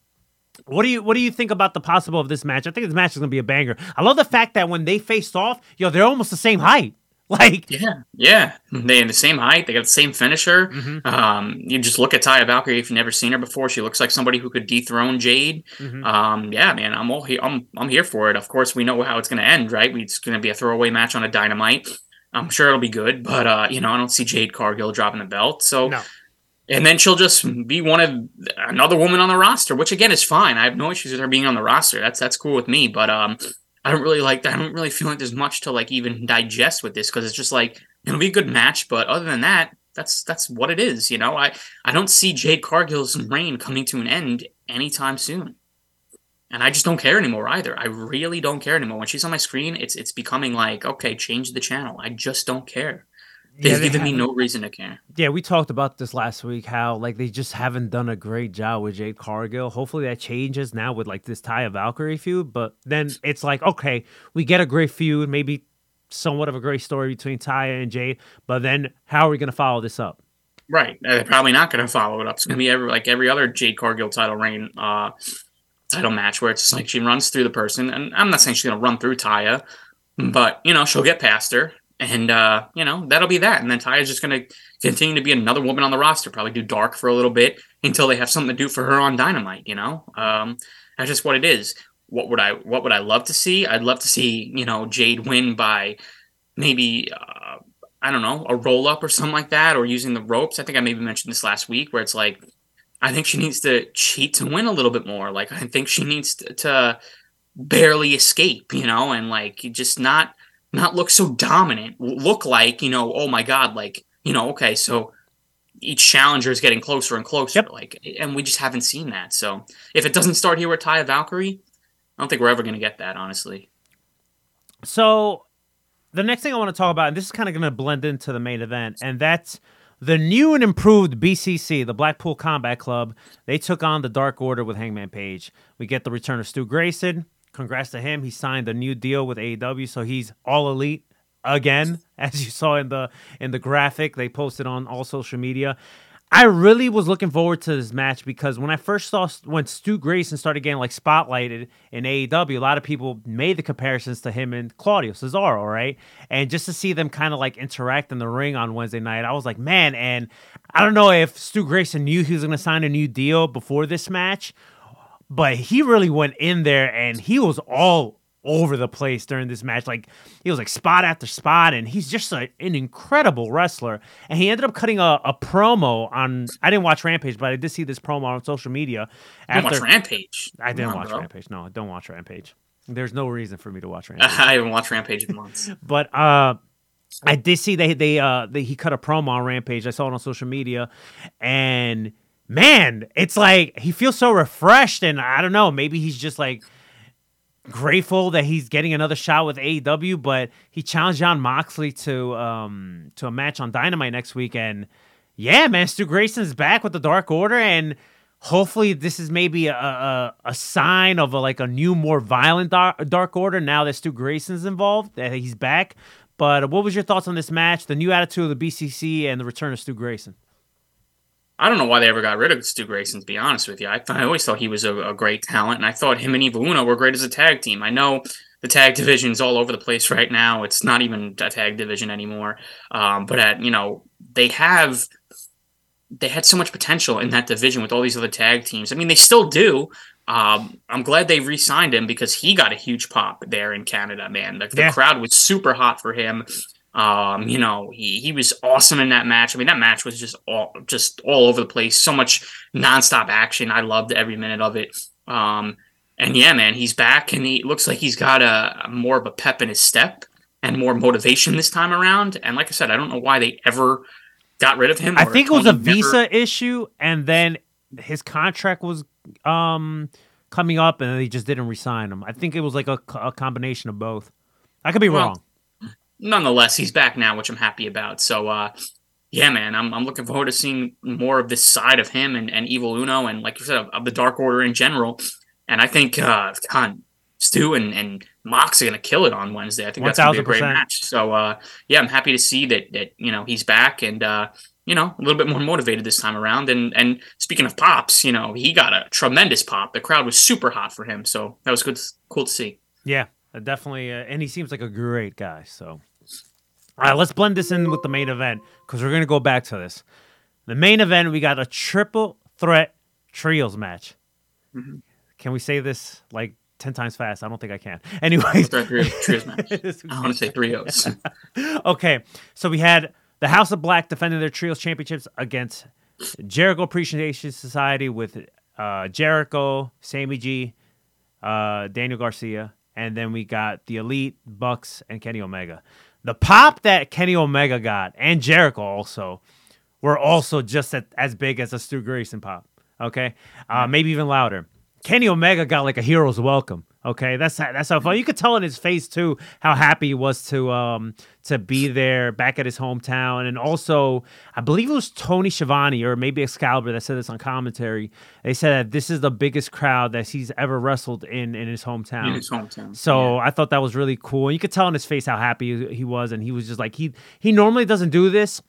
What do you What do you think about the possible of this match? I think this match is gonna be a banger. I love the fact that when they faced off, yo, they're almost the same height. Like, Yeah, yeah. They have the same height. They got the same finisher. Mm-hmm. Um, you just look at Taya Valkyrie. If you've never seen her before, she looks like somebody who could dethrone Jade. Mm-hmm. Um, yeah, man, I'm all here. I'm I'm here for it. Of course, we know how it's going to end, right? It's going to be a throwaway match on a Dynamite. I'm sure it'll be good, but uh, you know, I don't see Jade Cargill dropping the belt. So no. and then she'll just be one of another woman on the roster, which again is fine. I have no issues with her being on the roster. That's that's cool with me. But um, I don't really like. That I don't really feel like there's much to like even digest with this because it's just like it'll be a good match. But other than that, that's that's what it is. You know, I I don't see Jade Cargill's reign coming to an end anytime soon. And I just don't care anymore either. I really don't care anymore. When she's on my screen, it's it's becoming like, okay, change the channel. I just don't care. They've Yeah, they given me no reason to care. Yeah, we talked about this last week. How like they just haven't done a great job with Jade Cargill. Hopefully that changes now with like this Taya Valkyrie feud. But then it's like okay, we get a great feud, maybe somewhat of a great story between Taya and Jade. But then how are we gonna follow this up? Right. Uh, They're probably not going to follow it up. It's going to be every, like every other Jade Cargill title reign, uh, title match where it's just like she runs through the person. And I'm not saying she's going to run through Taya, but, you know, she'll get past her. And, uh, you know, that'll be that. And then Taya's just going to continue to be another woman on the roster, probably do dark for a little bit until they have something to do for her on Dynamite, you know? Um, that's just what it is. What would I, what would I love to see? I'd love to see, you know, Jade win by maybe, uh, I don't know, a roll up or something like that, or using the ropes. I think I maybe mentioned this last week, where it's like, I think she needs to cheat to win a little bit more. Like, I think she needs to, to barely escape, you know, and like just not not look so dominant. Look like, you know, oh my god, like you know, okay, so each challenger is getting closer and closer, Yep. like, and we just haven't seen that. So if it doesn't start here with Taya Valkyrie, I don't think we're ever going to get that, honestly. So the next thing I want to talk about, and this is kind of going to blend into the main event, and that's the new and improved BCC, the Blackpool Combat Club. They took on the Dark Order with Hangman Page. We get the return of Stu Grayson. Congrats to him. He signed a new deal with AEW, so he's all elite again, as you saw in the in the graphic they posted on all social media. I really was looking forward to this match because when I first saw when Stu Grayson started getting like spotlighted in AEW, a lot of people made the comparisons to him and Claudio Cesaro, right? And just to see them kind of like interact in the ring on Wednesday night, I was like, man, and I don't know if Stu Grayson knew he was going to sign a new deal before this match, but he really went in there and he was all over the place during this match. Like he was like spot after spot, and he's just a, an incredible wrestler. And he ended up cutting a, a promo on. I didn't watch Rampage, but I did see this promo on social media. Don't watch Rampage. I didn't on, watch bro. Rampage. No, I don't watch Rampage. There's no reason for me to watch Rampage. I haven't watched Rampage in months. but uh I did see they they uh they, he cut a promo on Rampage. I saw it on social media, and man, it's like he feels so refreshed, and I don't know, maybe he's just like grateful that he's getting another shot with AEW. But he challenged Jon Moxley to um to a match on Dynamite next week, and yeah, man, Stu Grayson's back with the Dark Order, and hopefully this is maybe a a, a sign of a, like a new, more violent Dark, dark Order now that Stu Grayson's involved, that he's back. But what was your thoughts on this match, the new attitude of the BCC, and the return of Stu Grayson? I don't know why they ever got rid of Stu Grayson. To be honest with you, I, I always thought he was a, a, great talent, and I thought him and Evil Uno were great as a tag team. I know the tag division's all over the place right now. It's not even a tag division anymore. Um, but at you know they have they had so much potential in that division with all these other tag teams. I mean, they still do. Um, I'm glad they re-signed him because he got a huge pop there in Canada. Man, the, the Yeah. crowd was super hot for him. Um, you know, he he was awesome in that match. I mean, that match was just all just all over the place. So much nonstop action. I loved every minute of it. Um, and yeah, man, he's back, and he looks like he's got a, a more of a pep in his step and more motivation this time around. And like I said, I don't know why they ever got rid of him. I think it was a never- visa issue, and then his contract was um coming up, and they just didn't resign him. I think it was like a, a combination of both. I could be Well, wrong. Nonetheless, he's back now, which I'm happy about. So, uh, yeah, man, I'm, I'm looking forward to seeing more of this side of him and, and Evil Uno, and like you said, of, of the Dark Order in general. And I think, uh, God, Stu and, and Mox are going to kill it on Wednesday. I think that's going to be a great match. So, uh, yeah, I'm happy to see that, that you know, he's back and, uh, you know, a little bit more motivated this time around. And and speaking of pops, you know, he got a tremendous pop. The crowd was super hot for him, so that was good, cool to see. Yeah, definitely, uh, and he seems like a great guy. So, all right, let's blend this in with the main event because we're gonna go back to this. The main event, we got a triple threat trios match. Mm-hmm. Can we say this like ten times fast? I don't think I can. Anyway, Three- three- trios match. I want to say three O's. okay, so we had the House of Black defending their trios championships against Jericho Appreciation Society with uh, Jericho, Sammy G, uh, Daniel Garcia, and then we got the Elite, Bucks, and Kenny Omega. The pop that Kenny Omega got and Jericho also were also just at, as big as a Stu Grayson pop. Okay, uh, maybe even louder. Kenny Omega got like a hero's welcome. Okay, that's that's how fun. You could tell in his face too how happy he was to um to be there back at his hometown, and also I believe it was Tony Schiavone or maybe Excalibur that said this on commentary. They said that this is the biggest crowd that he's ever wrestled in in his hometown. in his hometown. So I thought that was really cool. And you could tell in his face how happy he was, and he was just like he he normally doesn't do this.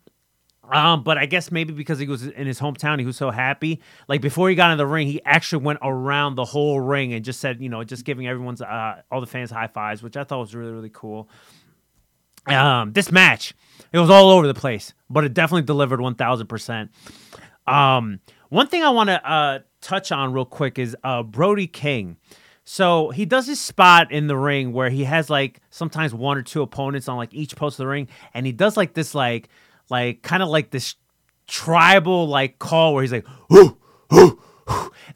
Um, but I guess maybe because he was in his hometown, he was so happy. Like before he got in the ring, he actually went around the whole ring and just said, you know, just giving everyone's uh, all the fans high fives, which I thought was really really cool. Um, this match, it was all over the place, but it definitely delivered one thousand percent. Um, one thing I want to uh, touch on real quick is uh, Brody King. So he does his spot in the ring where he has like sometimes one or two opponents on like each post of the ring, and he does like this like like kind of like this tribal like call where he's like.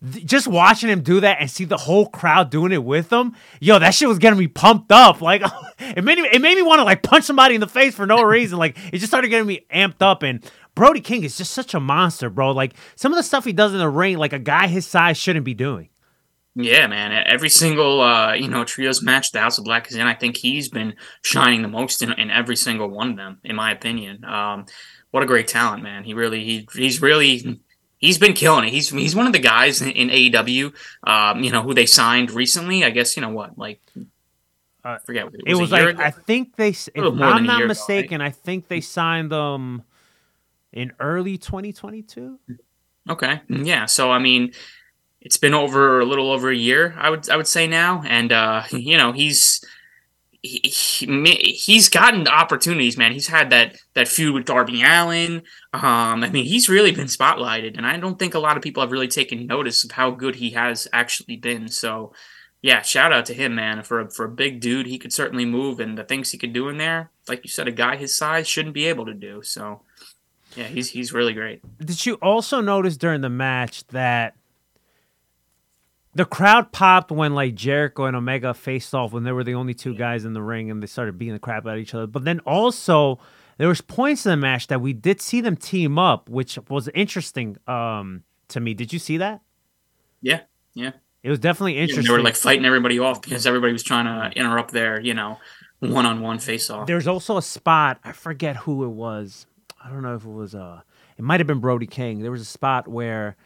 Just watching him do that and see the whole crowd doing it with him, yo, that shit was getting me pumped up. Like it made me, it made me want to like punch somebody in the face for no reason. Like it just started getting me amped up. And Brody King is just such a monster, bro. Like some of the stuff he does in the ring, like a guy his size shouldn't be doing. Yeah, man. Every single uh, you know trios match the House of Black is in, I think he's been shining the most in, in every single one of them, in my opinion. Um, what a great talent, man. He really he he's really he's been killing it. He's he's one of the guys in, in AEW, um, you know, who they signed recently. I guess you know what, like Uh, forget what it It was. was like ago? I think they, if little more than I'm not ago, mistaken, I think they signed them in early 2022. Okay. Yeah. So I mean, it's been over a little over a year. I would I would say now, and uh, you know he's he, he- he's gotten opportunities, man. He's had that that feud with Darby Allin. Um, I mean, he's really been spotlighted, and I don't think a lot of people have really taken notice of how good he has actually been. So. Yeah, shout out to him, man. For a, for a big dude, he could certainly move, and the things he could do in there, like you said, a guy his size shouldn't be able to do. So, yeah, he's he's really great. Did you also notice during the match that the crowd popped when like Jericho and Omega faced off when they were the only two guys in the ring and they started beating the crap out of each other. But then also there was points in the match that we did see them team up, which was interesting um, to me. Did you see that? Yeah, yeah. It was definitely Yeah, interesting. They were like fighting everybody off because everybody was trying to interrupt their, you know, one-on-one face-off. There's also a spot. I forget who it was. I don't know if it was. Uh, it might have been Brody King. There was a spot where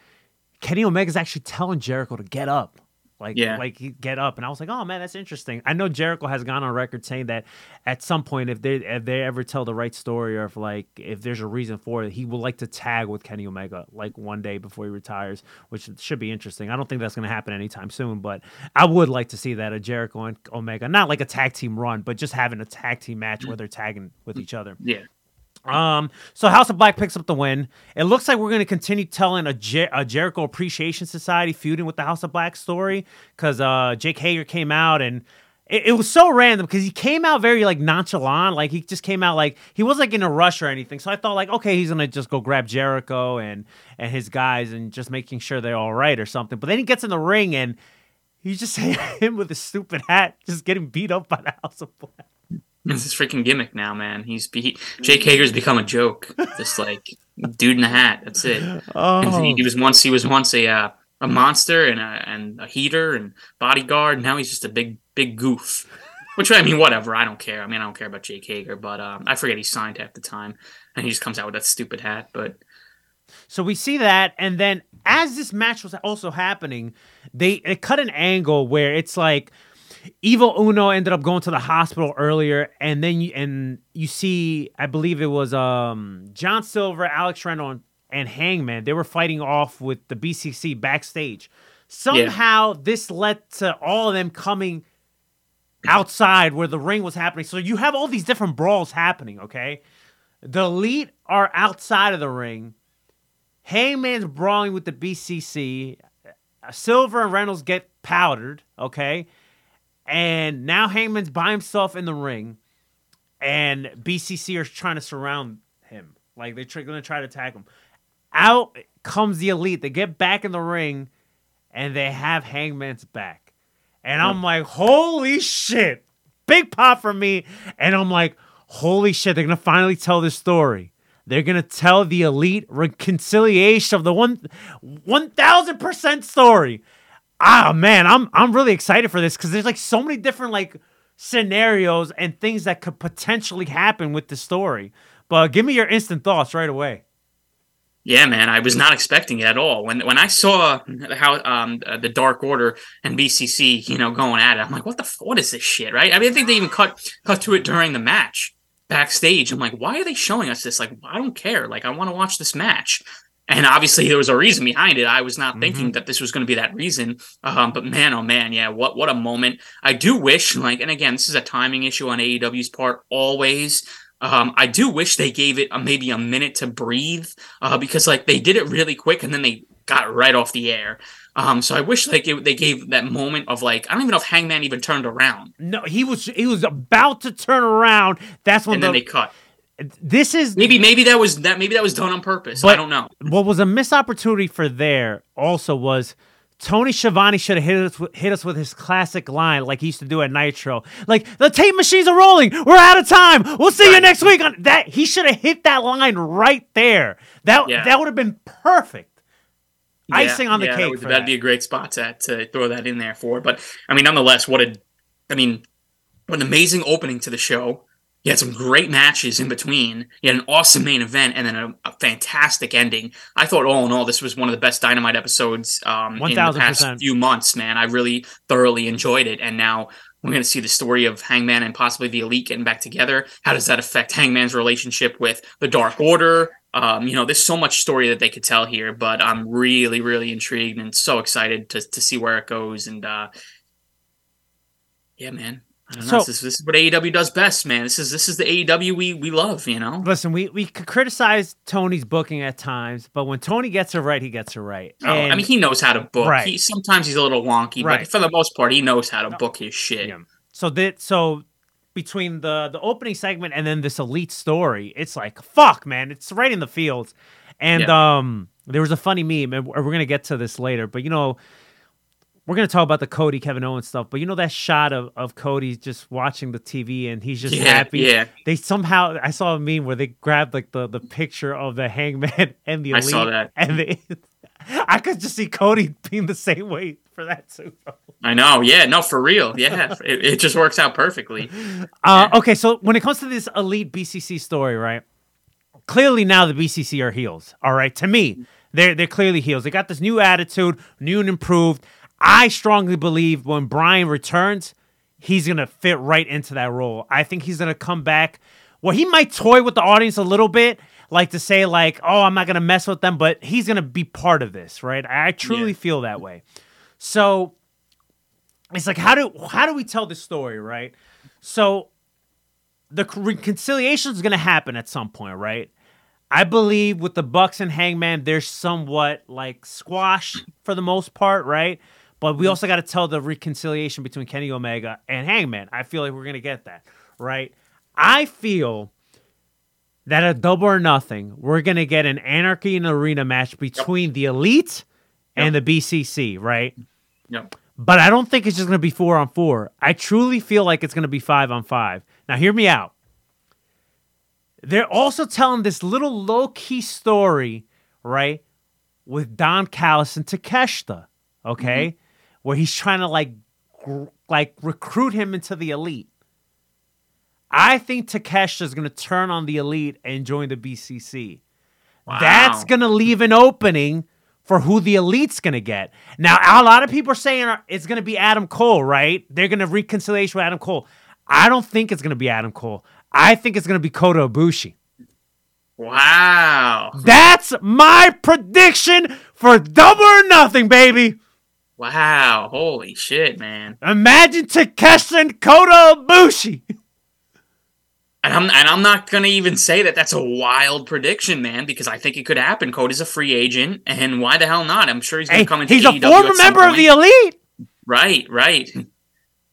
Kenny Omega's actually telling Jericho to get up. Like, Yeah. like get up, and I was like, "Oh man, that's interesting." I know Jericho has gone on record saying that at some point, if they if they ever tell the right story, or if like if there's a reason for it, he would like to tag with Kenny Omega like one day before he retires, which should be interesting. I don't think that's going to happen anytime soon, but I would like to see that a Jericho and Omega, not like a tag team run, but just having a tag team match mm. where they're tagging with each other. yeah. Um, so House of Black picks up the win. It looks like we're going to continue telling a, Jer- a Jericho Appreciation Society feuding with the House of Black story because uh, Jake Hager came out and it, it was so random because he came out very like nonchalant, like he just came out like he was like in a rush or anything. So I thought like, okay, he's gonna just go grab Jericho and and his guys and just making sure they're all right or something. But then he gets in the ring and he's just him with a stupid hat, just getting beat up by the House of Black. It's his freaking gimmick now, man. He's he, Jake Hager's become a joke. This like dude in a hat. That's it. And he, he was once he was once a uh, a monster and a and a heater and bodyguard. Now he's just a big big goof. Which I mean, whatever. I don't care. I mean, I don't care about Jake Hager, but um, I forget he signed half the time, and he just comes out with that stupid hat. But So we see that, and then as this match was also happening, they, they cut an angle where it's like Evil Uno ended up going to the hospital earlier, and then you and you see, I believe it was um John Silver, Alex Reynolds, and, and Hangman. They were fighting off with the BCC backstage. Somehow this led to all of them coming outside where the ring was happening. So you have all these different brawls happening. Okay, the elite are outside of the ring. Hangman's brawling with the BCC. Silver and Reynolds get powdered, okay? And now Hangman's by himself in the ring, and BCC are trying to surround him. Like they're tr- going to try to attack him. Out comes the elite. They get back in the ring, and they have Hangman's back. And I'm like, holy shit. Big pop for me. And I'm like, holy shit, they're going to finally tell this story. They're gonna tell the elite reconciliation of the one one thousand percent story. Ah man, I'm I'm really excited for this because there's like so many different like scenarios and things that could potentially happen with the story. But give me your instant thoughts right away. Yeah, man, I was not expecting it at all. When when I saw how um uh, the Dark Order and BCC, you know, going at it, I'm like, what the what is this shit, right? I mean, I think they even cut cut to it during the match backstage. I'm like, why are they showing us this? Like, I don't care. Like, I want to watch this match. And obviously, there was a reason behind it. I was not thinking that this was going to be that reason. Um, but man, oh man, yeah, what what a moment! I do wish, like, and again, this is a timing issue on AEW's part. Always, um, I do wish they gave it a, maybe a minute to breathe uh, because like they did it really quick and then they got right off the air. Um, so I wish like it, they gave that moment of like I don't even know if Hangman even turned around No, he was he was about to turn around. That's when and the, then they cut. This is Maybe maybe that was that maybe that was done on purpose. I don't know. what was a missed opportunity for there also was Tony Schiavone should have hit us with, hit us with his classic line like he used to do at Nitro, like the tape machines are rolling, we're out of time, we'll see you next week. On that he should have hit that line right there. That Yeah. that would have been perfect. Yeah, Icing on the yeah, cake That would, that'd that. be a great spot to, to throw that in there for. But I mean, nonetheless, what a, I mean, what an amazing opening to the show. You had some great matches in between. You had an awesome main event and then a, a fantastic ending. I thought, all in all, this was one of the best Dynamite episodes um, in the past few months. Man, I really thoroughly enjoyed it. And now we're going to see the story of Hangman and possibly the Elite getting back together. How does that affect Hangman's relationship with the Dark Order? Um, you know, there's so much story that they could tell here, but I'm really, really intrigued and so excited to to see where it goes. And uh, yeah, man, Don't know. This, is, this is what AEW does best, man. This is this is the AEW we we love. You know, Listen, we we could criticize Tony's booking at times, but when Tony gets it right, he gets it right. Oh, I mean, he knows how to book. Right. He, sometimes he's a little wonky, Right. but for the most part, he knows how to book his shit. Yeah. So that so between the the opening segment and then this elite story, it's like fuck, man, it's right in the fields. And um, there was a funny meme, and we're we're gonna get to this later, but you know, we're gonna talk about the Cody Kevin Owens stuff, but you know that shot of, of Cody just watching the TV and he's just Yeah, happy. yeah. They somehow I saw a meme where they grabbed like the, the picture of the Hangman and the Elite. I saw that. and they, I could just see Cody being the same way for that too. I know. Yeah. No, for real. Yeah. it, it just works out perfectly. Uh, okay, so when it comes to this elite BCC story, right? Clearly now the BCC are heels. All right, to me, they're they're clearly heels. They got this new attitude, new and improved. I strongly believe when Brian returns, he's gonna fit right into that role. I think he's gonna come back. Well, he might toy with the audience a little bit, like to say like, "Oh, I'm not gonna mess with them," but he's gonna be part of this, right? I truly Yeah. feel that way. So it's like, how do how do we tell this story, right? So the reconciliation is going to happen at some point, right? I believe with the Bucks and Hangman, they're somewhat like squash for the most part, right? But we mm. also got to tell the reconciliation between Kenny Omega and Hangman. I feel like we're going to get that, right? I feel that at Double or Nothing, we're going to get an Anarchy in the Arena match between the Elite and the BCC, right? Yep. But I don't think it's just going to be four on four. I truly feel like it's going to be five on five. Now, hear me out. They're also telling this little low key story, right, with Don Callis and Takeshita, okay, mm-hmm. Where he's trying to like, gr- like recruit him into the elite. I think Takeshita is going to turn on the elite and join the BCC. Wow. That's going to leave an opening for who the elite's going to get. Now, a lot of people are saying uh, it's going to be Adam Cole, right? They're going to reconciliation with Adam Cole. I don't think it's going to be Adam Cole. I think it's going to be Kota Ibushi. Wow. That's my prediction for Double or Nothing, baby. Wow. Holy shit, man. Imagine Takeshi and Kota Ibushi. And I'm and I'm not gonna even say that that's a wild prediction, man, because I think it could happen. Cody's a free agent, and why the hell not? I'm sure he's gonna Hey, come into he's a AEW former at some member of the elite. Right, right.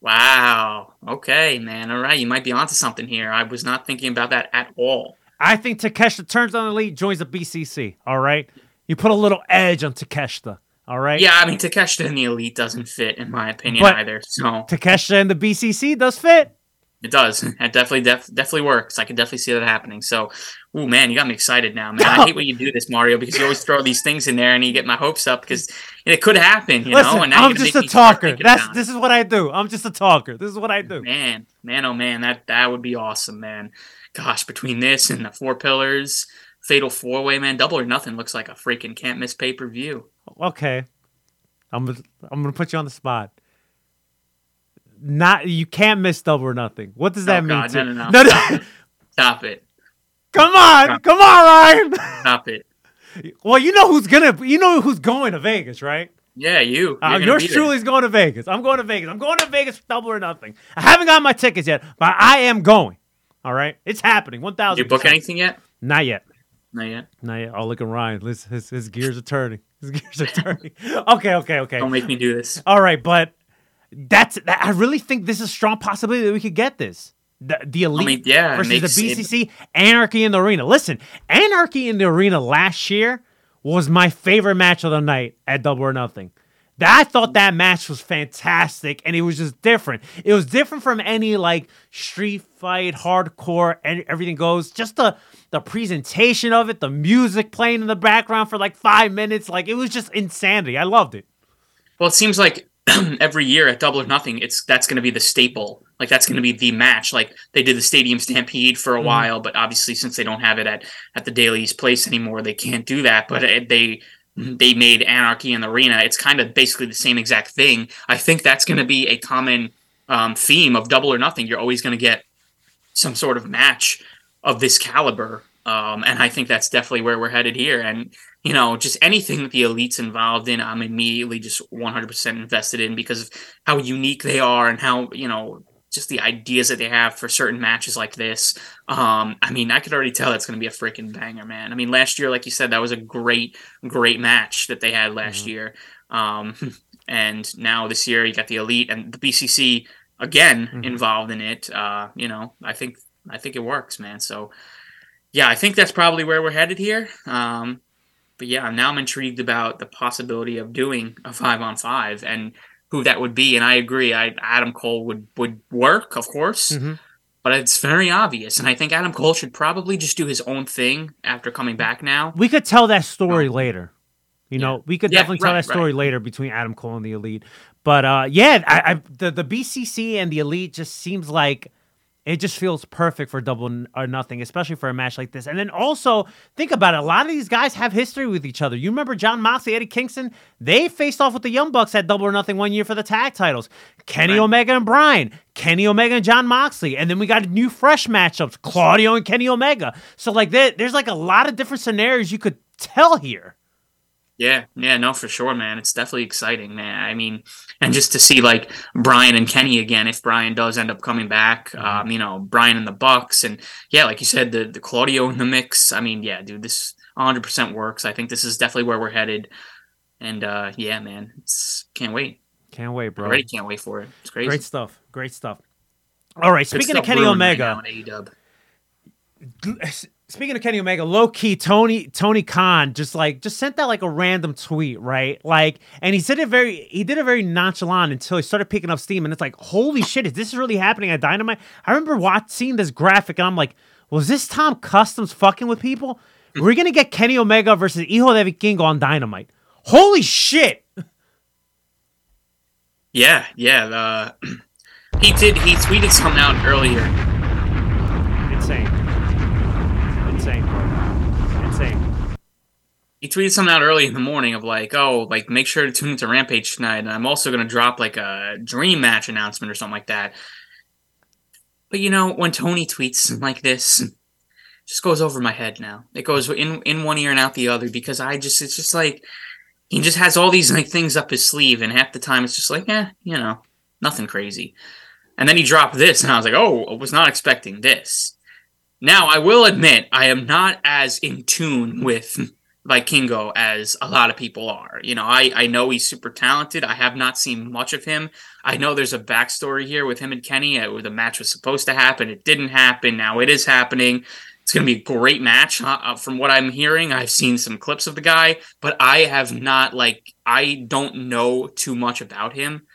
Wow. Okay, man. All right, you might be onto something here. I was not thinking about that at all. I think Takeshita turns on the elite, joins the BCC. All right, you put a little edge on Takeshita. All right. Yeah, I mean Takeshita and the Elite doesn't fit, in my opinion, But- either. So Takeshita and the BCC does fit. it does. It definitely, def- definitely works. I can definitely see that happening. So, oh man, you got me excited now, man. I hate when you do this, Mario, because you always throw these things in there and you get my hopes up because it could happen, you Listen, know. And now I'm just a talker. That's this is what I do. I'm just a talker. This is what I do. man, man, oh man, that that would be awesome, man. Gosh, between this and the four pillars, fatal four way, man, double or nothing looks like a freaking can't miss pay per view. Okay, I'm I'm gonna put you on the spot. Not you can't miss double or nothing. What does that Oh, mean? God, to- no, no, no. no, Stop it. Stop it, come on, come on, Ryan. stop it. well, you know who's gonna, you know who's going to Vegas, right? Yeah, you. You're Uh, yours be there. truly is going to Vegas. I'm going to Vegas. I'm going to Vegas for double or nothing. I haven't got my tickets yet, but I am going. All right, it's happening. Thousand. you book anything yet? Not yet. Not yet. Not yet. Oh, look at Ryan. His, his, his gears are turning. His gears are turning. okay, okay, okay. Don't make me do this. All right, but that's that, I really think this is a strong possibility that we could get this. The, the elite mean, yeah, versus makes the it- BCC, Anarchy in the Arena. Listen, Anarchy in the Arena last year was my favorite match of the night at Double or Nothing. That- I thought that match was fantastic, and it was just different. It was different from any like street fight, hardcore, and everything goes. Just the the presentation of it, the music playing in the background for like five minutes, like it was just insanity. I loved it. Well, it seems like every year at Double or Nothing, it's that's going to be the staple. Like that's going to be the match. Like they did the Stadium Stampede for a Mm-hmm. while, but obviously since they don't have it at at the Daily's Place anymore, they can't do that. But it, they they made Anarchy in the Arena. It's kind of basically the same exact thing. I think that's going to be a common um, theme of Double or Nothing. You're always going to get some sort of match of this caliber. Um, and I think that's definitely where we're headed here. And, you know, just anything that the elite's involved in, I'm immediately just 100% invested in because of how unique they are and how, you know, just the ideas that they have for certain matches like this. Um, I mean, I could already tell that's going to be a freaking banger, man. I mean, last year, like you said, that was a great, great match that they had last year. Um, and now this year, you got the elite and the BCC again involved in it. Uh, you know, I think I think it works, man. So yeah, I think that's probably where we're headed here. Um, but yeah, now I'm intrigued about the possibility of doing a five on five and who that would be, and I agree. I Adam Cole would would work, of course, Mhm. but it's very obvious, and I think Adam Cole should probably just do his own thing after coming back now. We could tell that story later. You know, we could Yeah, definitely tell that story right. later between Adam Cole and the Elite. But uh, yeah, I, I the the BCC and the Elite just seems like it just feels perfect for double or nothing, especially for a match like this. And then also think about it, a lot of these guys have history with each other. You remember Jon Moxley, Eddie Kingston? They faced off with the Young Bucks at Double or Nothing one year for the tag titles. Kenny Right. Omega and Bryan, Kenny Omega and Jon Moxley, and then we got new fresh matchups, Claudio and Kenny Omega. So like there, there's like a lot of different scenarios you could tell here. Yeah, yeah, no, for sure, man. It's definitely exciting, man. I mean, and just to see like Brian and Kenny again, if Brian does end up coming back, um, you know, Brian and the Bucks, and yeah, like you said, the the Claudio in the mix. I mean, yeah, dude, this 100 percent works. I think this is definitely where we're headed, and uh, yeah, man, it's can't wait. Can't wait, I bro. already can't wait for it. It's crazy. Great stuff. Great stuff. All right, Good speaking of Kenny brewing right Speaking of Kenny Omega, low key Tony Tony Khan just like just sent out like a random tweet, right? Like, and he said it very he did it very nonchalant until he started picking up steam, and it's like, holy shit, is this really happening at Dynamite? I remember watching this graphic, and I'm like, was this Tom Customs fucking with people? We're gonna get Kenny Omega versus Hijo de Vikingo on Dynamite. Holy shit! Yeah, yeah. Uh, the, he did. He tweeted something out earlier. Insane. Insane, bro. Insane. He tweeted something out early in the morning of like, oh, like make sure to tune into Rampage tonight, and I'm also gonna drop like a dream match announcement or something like that. But you know, when Tony tweets like this, just goes over my head now. It goes in in one ear and out the other because I just it's just like he just has all these like things up his sleeve, and half the time it's just like, eh, you know, nothing crazy. And then he dropped this, and I was like, oh, I was not expecting this. Now, I will admit, I am not as in tune with Vikingo as a lot of people are. You know, I, I know he's super talented. I have not seen much of him. I know there's a backstory here with him and Kenny uh, where the match was supposed to happen. It didn't happen. Now it is happening. It's going to be a great match. Uh, from what I'm hearing, I've seen some clips of the guy, but I have not, like, I don't know too much about him.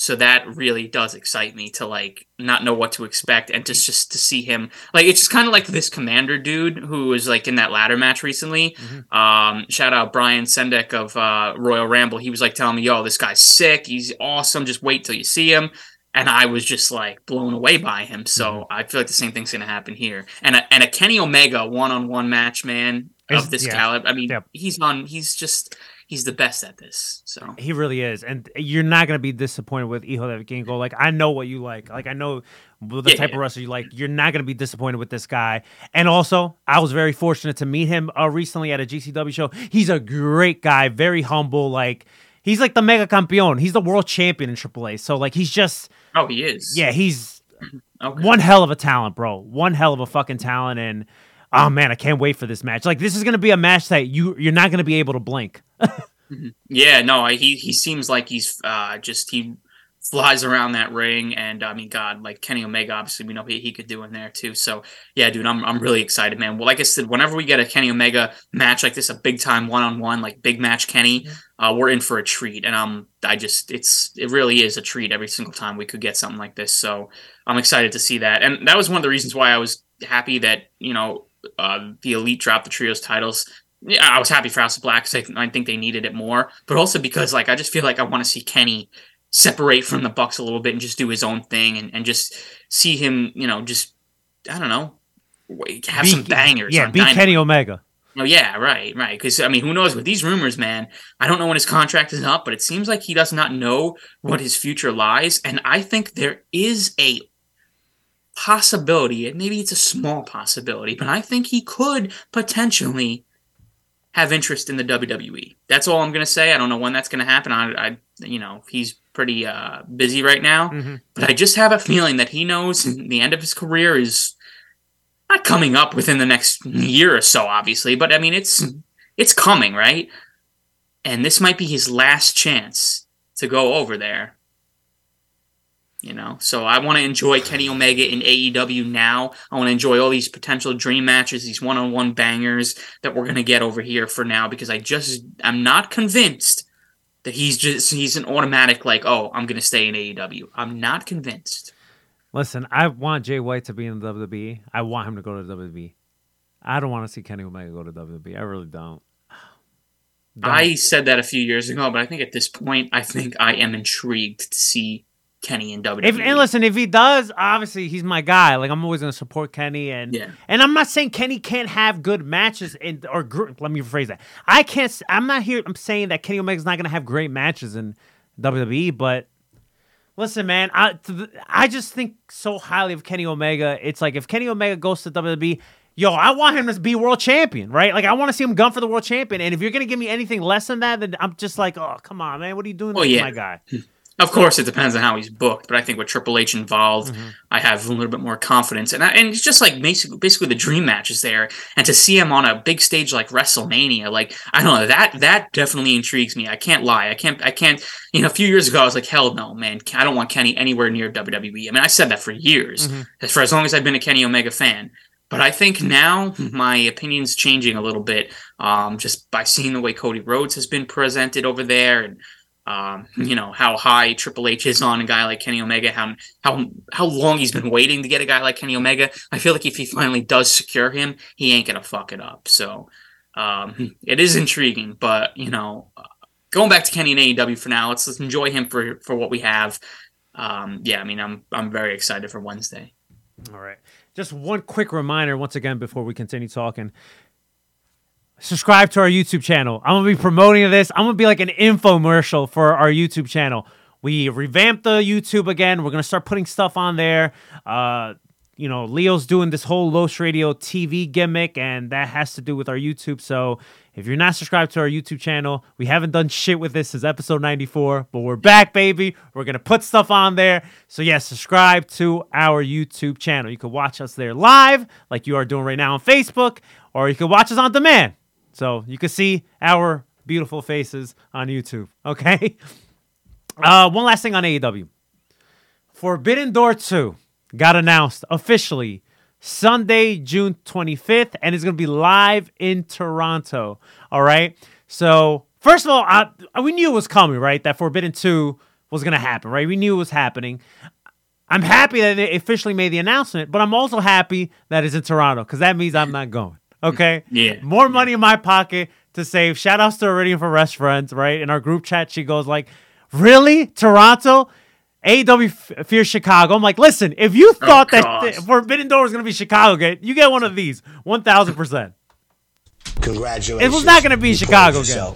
So that really does excite me to like not know what to expect and just just to see him like it's just kind of like this Komander dude who was like in that ladder match recently. Um, shout out Brian Sendek of uh, Royal Ramble. He was like telling me, "Yo, this guy's sick. He's awesome. Just wait till you see him." And I was just like blown away by him. So I feel like the same thing's gonna happen here. And a, and a Kenny Omega one on one match, man, of this yeah. caliber. I mean, Yep. he's on. He's just he's the best at this. So He really is, and you're not gonna be disappointed with Hijo de Vikingo. Like I know what you like. Like I know the Yeah, type yeah. of wrestler you like. You're not gonna be disappointed with this guy. And also, I was very fortunate to meet him uh, recently at a GCW show. He's a great guy, very humble. Like he's like the mega campeon. He's the world champion in AAA. So like he's just oh, he is. yeah, he's Okay. one hell of a talent, bro. One hell of a fucking talent. And oh man, I can't wait for this match. Like this is gonna be a match that you you're not gonna be able to blink. Yeah, no, he he seems like he's uh, just he flies around that ring, and I mean, God, like Kenny Omega, obviously we know he, he could do in there too. So yeah, dude, I'm I'm really excited, man. Well, like I said, whenever we get a Kenny Omega match like this, a big time one on one, like big match Kenny, uh, we're in for a treat, and um, I just it's it really is a treat every single time we could get something like this. So I'm excited to see that, and that was one of the reasons why I was happy that you know uh, the Elite dropped the trios titles yeah, I was happy for House of Black because I, I think they needed it more, but also because like I just feel like I want to see Kenny separate from the Bucks a little bit and just do his own thing and, and just see him, you know, just I don't know, have some bangers. Yeah, Dynamite. Kenny Omega. Oh yeah, right, right. Because I mean, who knows with these rumors, man? I don't know when his contract is up, but it seems like he does not know what his future lies, and I think there is a possibility, and maybe it's a small possibility, but I think he could potentially have interest in the WWE. That's all I'm gonna say. I don't know when that's gonna happen. I, I you know, he's pretty uh, busy right now, Mhm. but I just have a feeling that he knows the end of his career is not coming up within the next year or so, obviously, but I mean it's it's coming, right? And this might be his last chance to go over there. You know, so I want to enjoy Kenny Omega in AEW now. I want to enjoy all these potential dream matches, these one-on-one bangers that we're gonna get over here for now, because I just I'm not convinced that he's just he's an automatic like, oh, I'm gonna stay in AEW. I'm not convinced. Listen, I want Jay White to be in the WWE. I want him to go to the WWE. I don't want to see Kenny Omega go to WWE. I really don't. Don't. I said that a few years ago, but I think at this point, I think I am intrigued to see Kenny in WWE. If, and listen, if he does, obviously he's my guy. Like I'm always gonna support Kenny, and Yeah. and I'm not saying Kenny can't have good matches. In, or gr- let me rephrase that. I can't. I'm not here. I'm saying that Kenny Omega's not gonna have great matches in WWE. But listen, man, I I just think so highly of Kenny Omega. It's like if Kenny Omega goes to WWE. Yo, I want him to be world champion, right? Like I want to see him gun for the world champion. And if you're gonna give me anything less than that, then I'm just like, oh, come on, man, what are you doing, oh, yeah. my guy? Of course, it depends on how he's booked, but I think with Triple H involved, Mm-hmm. I have a little bit more confidence. And I, and it's just like basically, basically the dream match is there, and to see him on a big stage like WrestleMania, like I don't know that that definitely intrigues me. I can't lie. I can't. I can't. You know, a few years ago, I was like, hell no, man. I don't want Kenny anywhere near WWE. I mean, I said that for years, for as long as I've been a Kenny Omega fan. But I think now my opinion's changing a little bit, um, just by seeing the way Cody Rhodes has been presented over there, and um, you know how high Triple H is on a guy like Kenny Omega, how how how long he's been waiting to get a guy like Kenny Omega. I feel like if he finally does secure him, he ain't gonna fuck it up. So um, it is intriguing, but you know, going back to Kenny and AEW for now, let's, let's enjoy him for for what we have. Um, yeah, I mean, I'm I'm very excited for Wednesday. All right. Just one quick reminder, once again, before we continue talking. Subscribe to our YouTube channel. I'm gonna be promoting this. I'm gonna be like an infomercial for our YouTube channel. We revamped the YouTube again. We're gonna start putting stuff on there. Uh, you know, Leo's doing this whole Los Radio TV gimmick, and that has to do with our YouTube. So if you're not subscribed to our YouTube channel, we haven't done shit with this since episode 94, but we're back, baby. We're gonna put stuff on there. So yeah, subscribe to our YouTube channel. You can watch us there live, like you are doing right now on Facebook, or you can watch us on demand. So you can see our beautiful faces on YouTube. Okay. Uh, one last thing on AEW. Forbidden Door 2 got announced officially Sunday, June 25th, and it's going to be live in Toronto. All right. So, first of all, I, we knew it was coming, right? That Forbidden 2 was going to happen, right? We knew it was happening. I'm happy that they officially made the announcement, but I'm also happy that it's in Toronto because that means I'm not going. Okay. Yeah. More money in my pocket to save. Shout outs to Iridium for Rest Friends, right? In our group chat, she goes like, Really? Toronto? AW Fear Chicago. I'm like, listen, if you thought that th- Forbidden Door was going to be Chicago, get you get one of these. 1000%. Congratulations. It was not gonna be You Chicago played again.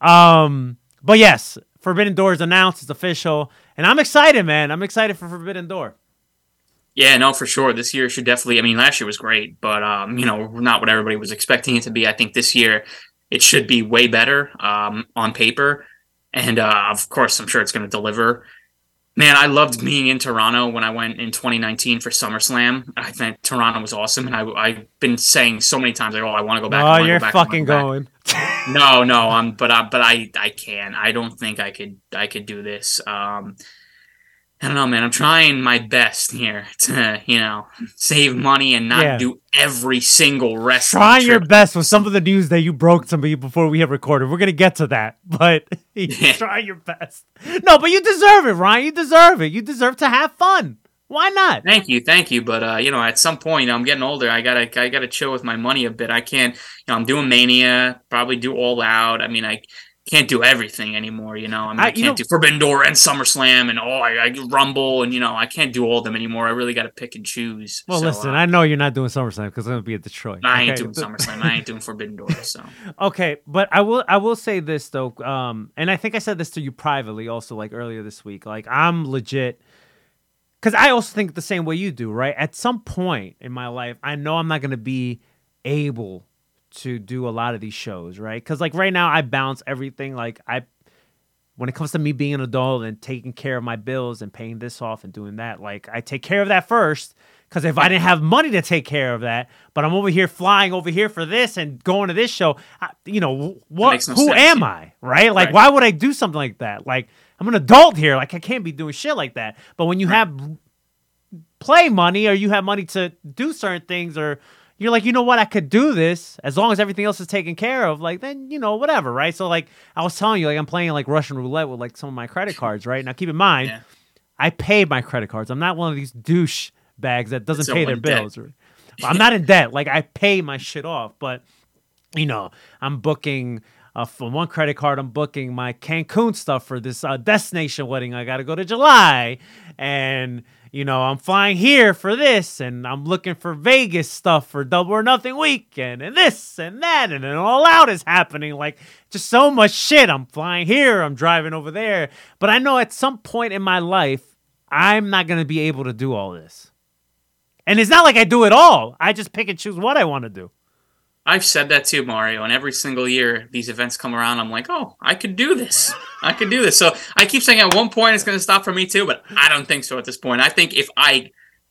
Um, but yes, Forbidden Door is announced. It's official. And I'm excited, man. I'm excited for Forbidden Door. Yeah, no, for sure. This year should definitely. I mean, last year was great, but um, you know, not what everybody was expecting it to be. I think this year it should be way better um, on paper, and uh, of course, I'm sure it's going to deliver. Man, I loved being in Toronto when I went in 2019 for SummerSlam. I think Toronto was awesome, and I, I've been saying so many times, like, "Oh, I want to go back." Oh, go you're back, fucking go back." going. no, no, um, but I, but I, I can. I don't think I could, I could do this. Um, I don't know, man. I'm trying my best here to, you know, save money and not Yeah. do every single wrestling. Trying your best with some of the news that you broke to me before we have recorded. We're gonna get to that, but try your best. No, but you deserve it, Ryan. You deserve it. You deserve to have fun. Why not? Thank you, thank you. But uh, you know, at some point, I'm getting older. I gotta, I gotta chill with my money a bit. I can't, you know, I'm doing Mania, probably do All Out. I mean, I can't do everything anymore. You know, I mean, I, I- can't know- do Forbidden Door and SummerSlam and oh, I, I Rumble and you know, I can't do all of them anymore. I really got to pick and choose. Well, So, listen, uh, I know you're not doing SummerSlam because it's gonna be at Detroit. I ain't doing SummerSlam. I ain't doing Forbidden Door. So Okay, but I will I will say this though, um, and I think I said this to you privately also like earlier this week. Like I'm legit because I also think the same way you do, right? At some point in my life, I know I'm not gonna be able to do a lot of these shows, right? Because like right now, I balance everything. Like I, when it comes to me being an adult and taking care of my bills and paying this off and doing that, like I take care of that first. Because if I didn't have money to take care of that, but I'm over here flying over here for this and going to this show, I, you know what? no who sense, am. I? Right? Like, Right. why would I do something like that? Like, I'm an adult here. Like, I can't be doing shit like that. But when you have play money or you have money to do certain things or you're like, you know what, I could do this as long as everything else is taken care of. Like, then you know, whatever, right? So like, I was telling you, like, I'm playing like Russian roulette with like some of my credit cards, right? Now, keep in mind, Yeah. I paid my credit cards. I'm not one of these douche bags that doesn't So pay their bills. I'm not in debt. Like I pay my shit off, but you know, I'm booking uh, from one credit card. I'm booking my Cancun stuff for this uh, destination wedding. I got to go to July, and you know, I'm flying here for this, and I'm looking for Vegas stuff for Double or Nothing weekend, and this and that, and then all out is happening. Like just so much shit. I'm flying here. I'm driving over there, but I know at some point in my life, I'm not gonna be able to do all this. And it's not like I do it all. I just pick and choose what I want to do. I've said that too, Mario. And every single year these events come around, I'm like, oh, I could do this. I could do this. So I keep saying at one point it's going to stop for me too, but I don't think so at this point. I think if I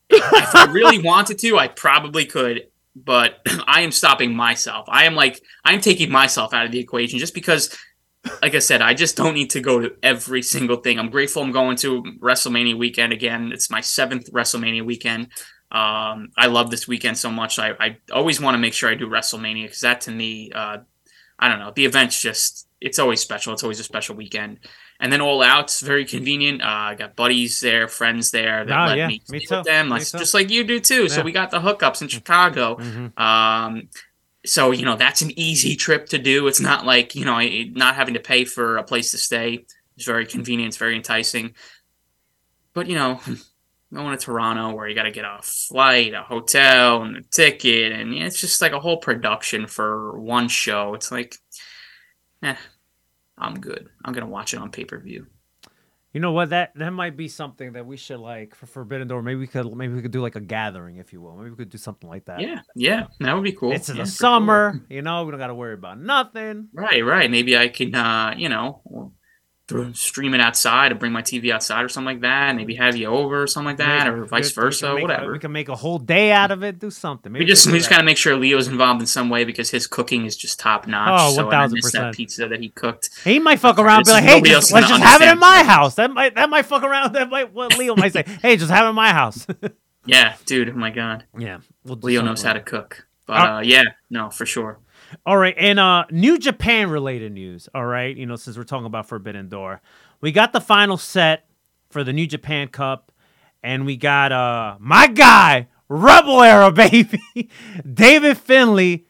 if I really wanted to, I probably could. But I am stopping myself. I am like I'm taking myself out of the equation just because. Like I said, I just don't need to go to every single thing. I'm grateful I'm going to WrestleMania weekend again. It's my seventh WrestleMania weekend. Um, I love this weekend so much. I, I always want to make sure I do WrestleMania because that to me, uh, I don't know, the event's just it's always special. It's always a special weekend. And then All Out's very convenient. Uh, I got buddies there, friends there that Oh, let yeah, me, me with them, like, just like you do too. So we got the hookups in Chicago. Mhm. Um, so you know that's an easy trip to do. It's not like you know not having to pay for a place to stay. It's very convenient. It's very enticing. But you know, going to Toronto where you got to get a flight, a hotel, and a ticket, and it's just like a whole production for one show. It's like, eh, I'm good. I'm gonna watch it on pay per view. You know what? That that might be something that we should like for Forbidden Door. Maybe we could maybe we could do like a gathering, if you will. Maybe we could do something like that. Yeah, yeah, that would be cool. It's in Yeah, the summer, you know. We don't got to worry about nothing. Right, right. Maybe I can, uh, you know, throw, stream it outside or bring my TV outside or something like that. Maybe have you over or something like that, or vice versa, make whatever. we can make a whole day out of it. Do something. Maybe we just we just that. gotta make sure Leo's involved in some way because his cooking is just top notch. Oh, so I missed 1000%. that pizza that he cooked. He might fuck around and be like, "Hey, just, let's just have it in my house." That might that might fuck around. That might what Leo might say. Hey, just have it in my house. Yeah, dude. Oh my god, yeah, we'll Leo knows how to cook. But Uh, uh, yeah, no, for sure. All right, and uh New Japan related news. All right, you know, since we're talking about Forbidden Door, we got the final set for the New Japan Cup, and we got uh my guy Rebel Era baby, David Finlay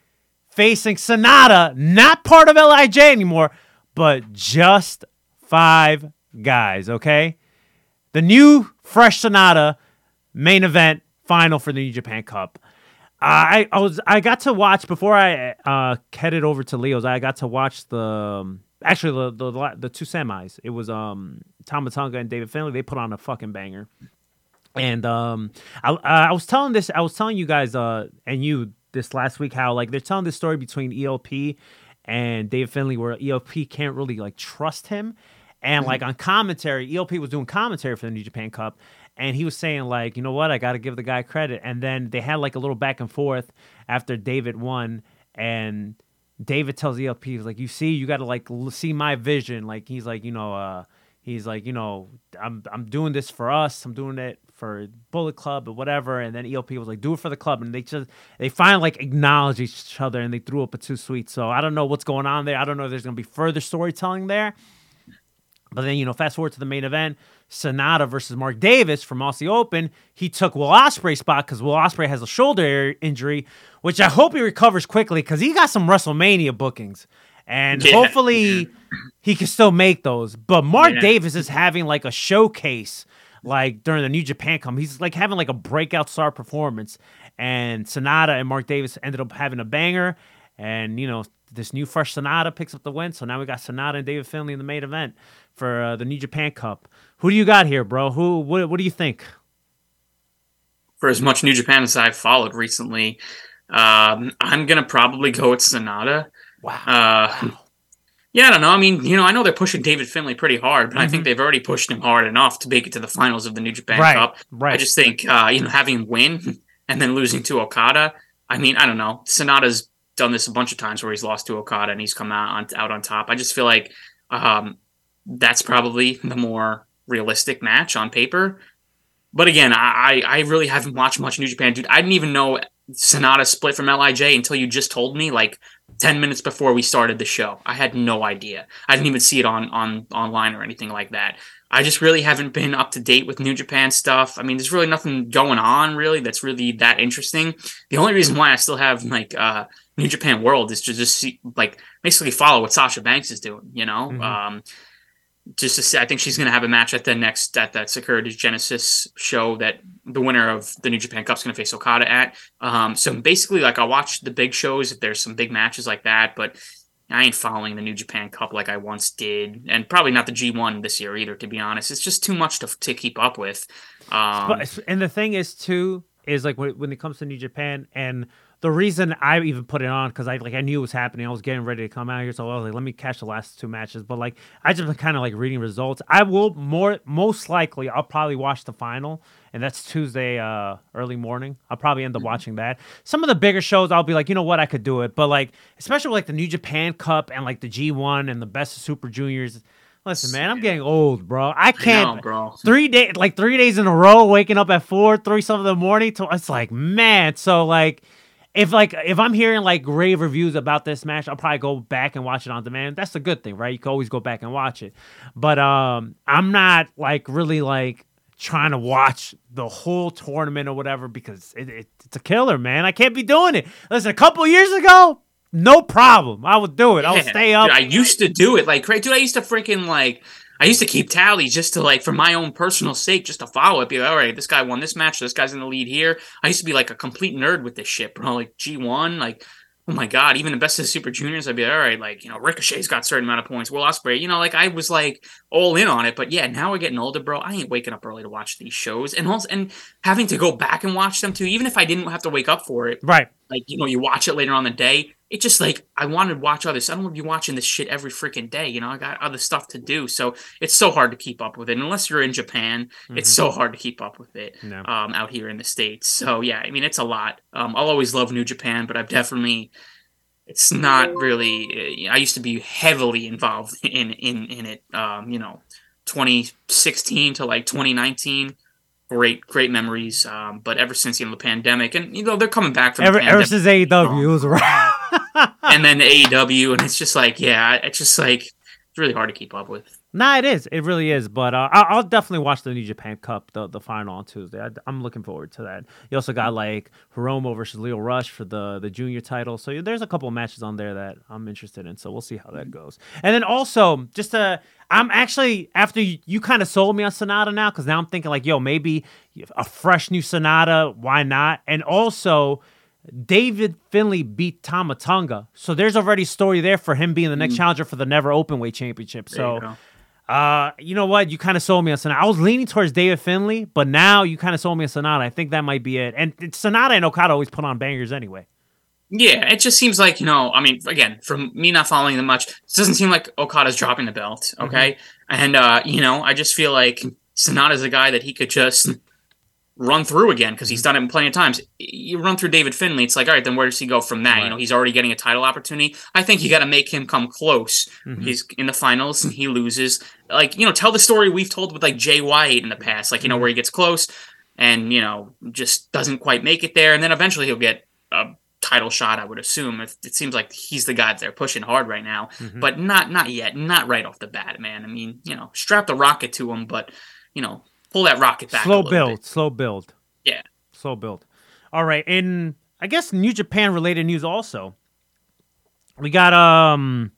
facing Sanada, not part of Lij anymore, but just five guys. Okay, the new fresh Sanada main event final for the New Japan Cup. I I was I got to watch before I uh headed over to Leo's. I got to watch the um, actually the, the the two semis. It was um Tama Tonga and David Finlay. They put on a fucking banger. And um I I was telling this I was telling you guys uh and you this last week how like they're telling this story between ELP and David Finlay where ELP can't really like trust him. And like on commentary, ELP was doing commentary for the New Japan Cup, and he was saying like, you know what, I got to give the guy credit. And then they had like a little back and forth after David won, and David tells ELP, he's like, you see, you got to like see my vision. Like he's like, you know, uh, he's like, you know, I'm I'm doing this for us. I'm doing it for Bullet Club or whatever. And then ELP was like, do it for the club. And they just they finally like acknowledge each other and they threw up a Too Sweet. So I don't know what's going on there. I don't know if there's gonna be further storytelling there. But then, you know, fast forward to the main event, Sanada versus Mark Davis from Aussie Open. He took Will Ospreay's spot because Will Ospreay has a shoulder injury, which I hope he recovers quickly because he got some WrestleMania bookings. And Yeah. hopefully he can still make those. But Mark Yeah. Davis is having like a showcase like during the New Japan come. He's like having like a breakout star performance. And Sanada and Mark Davis ended up having a banger. And, you know, this new fresh Sanada picks up the win. So now we got Sanada and David Finlay in the main event for uh, the New Japan Cup. Who do you got here, bro? Who? What, what do you think? For as much New Japan as I've followed recently, um, I'm gonna probably go with Sanada. Wow. Uh, yeah, I don't know. I mean, you know, I know they're pushing David Finlay pretty hard, but I think they've already pushed him hard enough to make it to the finals of the New Japan Mm-hmm. Right, Cup. right. I just think, uh, you know, having win and then losing to Okada. I mean, I don't know. Sanada's done this a bunch of times where he's lost to Okada and he's come out on out on top. I just feel like um, that's probably the more realistic match on paper. But again, I I really haven't watched much New Japan, dude. I didn't even know Sanada split from Lij until you just told me like ten minutes before we started the show. I had no idea. I didn't even see it on on online or anything like that. I just really haven't been up to date with New Japan stuff. I mean, there's really nothing going on really that's really that interesting. The only reason why I still have like uh New Japan World is to just see like basically follow what Sasha Banks is doing, you know? Mhm. Um just to say, I think she's going to have a match at the next at that Sakura Genesis show that the winner of the New Japan Cup is going to face Okada at. Um, so basically, like I watch the big shows if there's some big matches like that, but I ain't following the New Japan Cup like I once did, and probably not the G1 this year either. To be honest, it's just too much to to keep up with. Um, and the thing is too is like when, when it comes to New Japan and the reason I even put it on because I like I knew it was happening. I was getting ready to come out here, so I was like, let me catch the last two matches. But like I just been kind of like reading results. I will more most likely I'll probably watch the final, and that's Tuesday uh early morning. I'll probably end up watching that. Some of the bigger shows I'll be like, you know what, I could do it. But like especially with, like the New Japan Cup and like the G one and the Best of Super Juniors. Listen, man, I'm getting old, bro. I can't, know, bro. Three days, like three days in a row, waking up at four, three something in the morning. To, it's like, man. So like, if like if I'm hearing like rave reviews about this match, I'll probably go back and watch it on demand. That's a good thing, right? You can always go back and watch it. But um, I'm not like really like trying to watch the whole tournament or whatever because it, it, it's a killer, man. I can't be doing it. Listen, a couple years ago, no problem. I would do it. I would Yeah. stay up. Dude, I used to do it like crazy. Dude, I used to freaking like. I used to keep tally just to like for my own personal sake, just to follow it. Be like, all right, this guy won this match. This guy's in the lead here. I used to be like a complete nerd with this shit, bro. Like G one, like oh my god, even the best of the Super Juniors, I'd be like, all right, like you know, Ricochet's got a certain amount of points. Will Ospreay, you know, like I was like all in on it. But yeah, now we're getting older, bro. I ain't waking up early to watch these shows, and also and having to go back and watch them too. Even if I didn't have to wake up for it, right. like you know you watch it later on the day it just like i wanted to watch others i don't want to be watching this shit every freaking day you know? I got other stuff to do. So it's so hard to keep up with it. Unless you're in japan it's so hard to keep up with it No. um out here in the states. So yeah i mean it's a lot. Um i'll always love new japan but i've definitely it's not really uh, i used to be heavily involved in in in it um you know 2016 to like 2019 great great memories um but ever since you know the pandemic and you know they're coming back from the Ever, ever since AEW, was right. and then AEW, and it's just like, yeah, it's just like it's really hard to keep up with. Nah, it is. It really is. But uh, I'll, definitely watch the New Japan Cup, the the final on Tuesday. I, am looking forward to that. You also got like Hiromu versus Lio Rush for the the junior title. So there's a couple of matches on there that I'm interested in. So we'll see how that goes. And then also, just uh, I'm actually after you, you kind of sold me on Sanada now because now I'm thinking like, yo, maybe a fresh new Sanada. Why not? And also. David Finlay beat Tama Tonga. So there's already a story there for him being the next challenger for the Never Openweight Championship. Mm. There you So uh, you know what? You kind of sold me on Sanada. I was leaning towards David Finlay, but now you kind of sold me on Sanada. I think that might be it. And Sanada and Okada always put on bangers anyway. Yeah, it just seems like you know. I mean, again, from me not following them much, it doesn't seem like Okada's dropping the belt. Mm-hmm. Okay, and uh, you know, I just feel like Sanada's a guy that he could just run through again because he's mm-hmm. done it plenty of times. You run through David Finlay, it's like, all right, then where does he go from that? You know, he's already getting a title opportunity. I think you got to make him come close. Mm-hmm. He's in the finals and he loses. Like, you know, tell the story we've told with like Jay White in the past, like, you know, where he gets close and, you know, just doesn't quite make it there. And then eventually he'll get a title shot, I would assume. If it seems like he's the guy they're pushing hard right now, but not not yet, not right off the bat, man. I mean, you know, strap the rocket to him, but you know, pull that rocket back. slow build, bit. slow build, Yeah. slow build. All right, in I guess New Japan related news also. We got um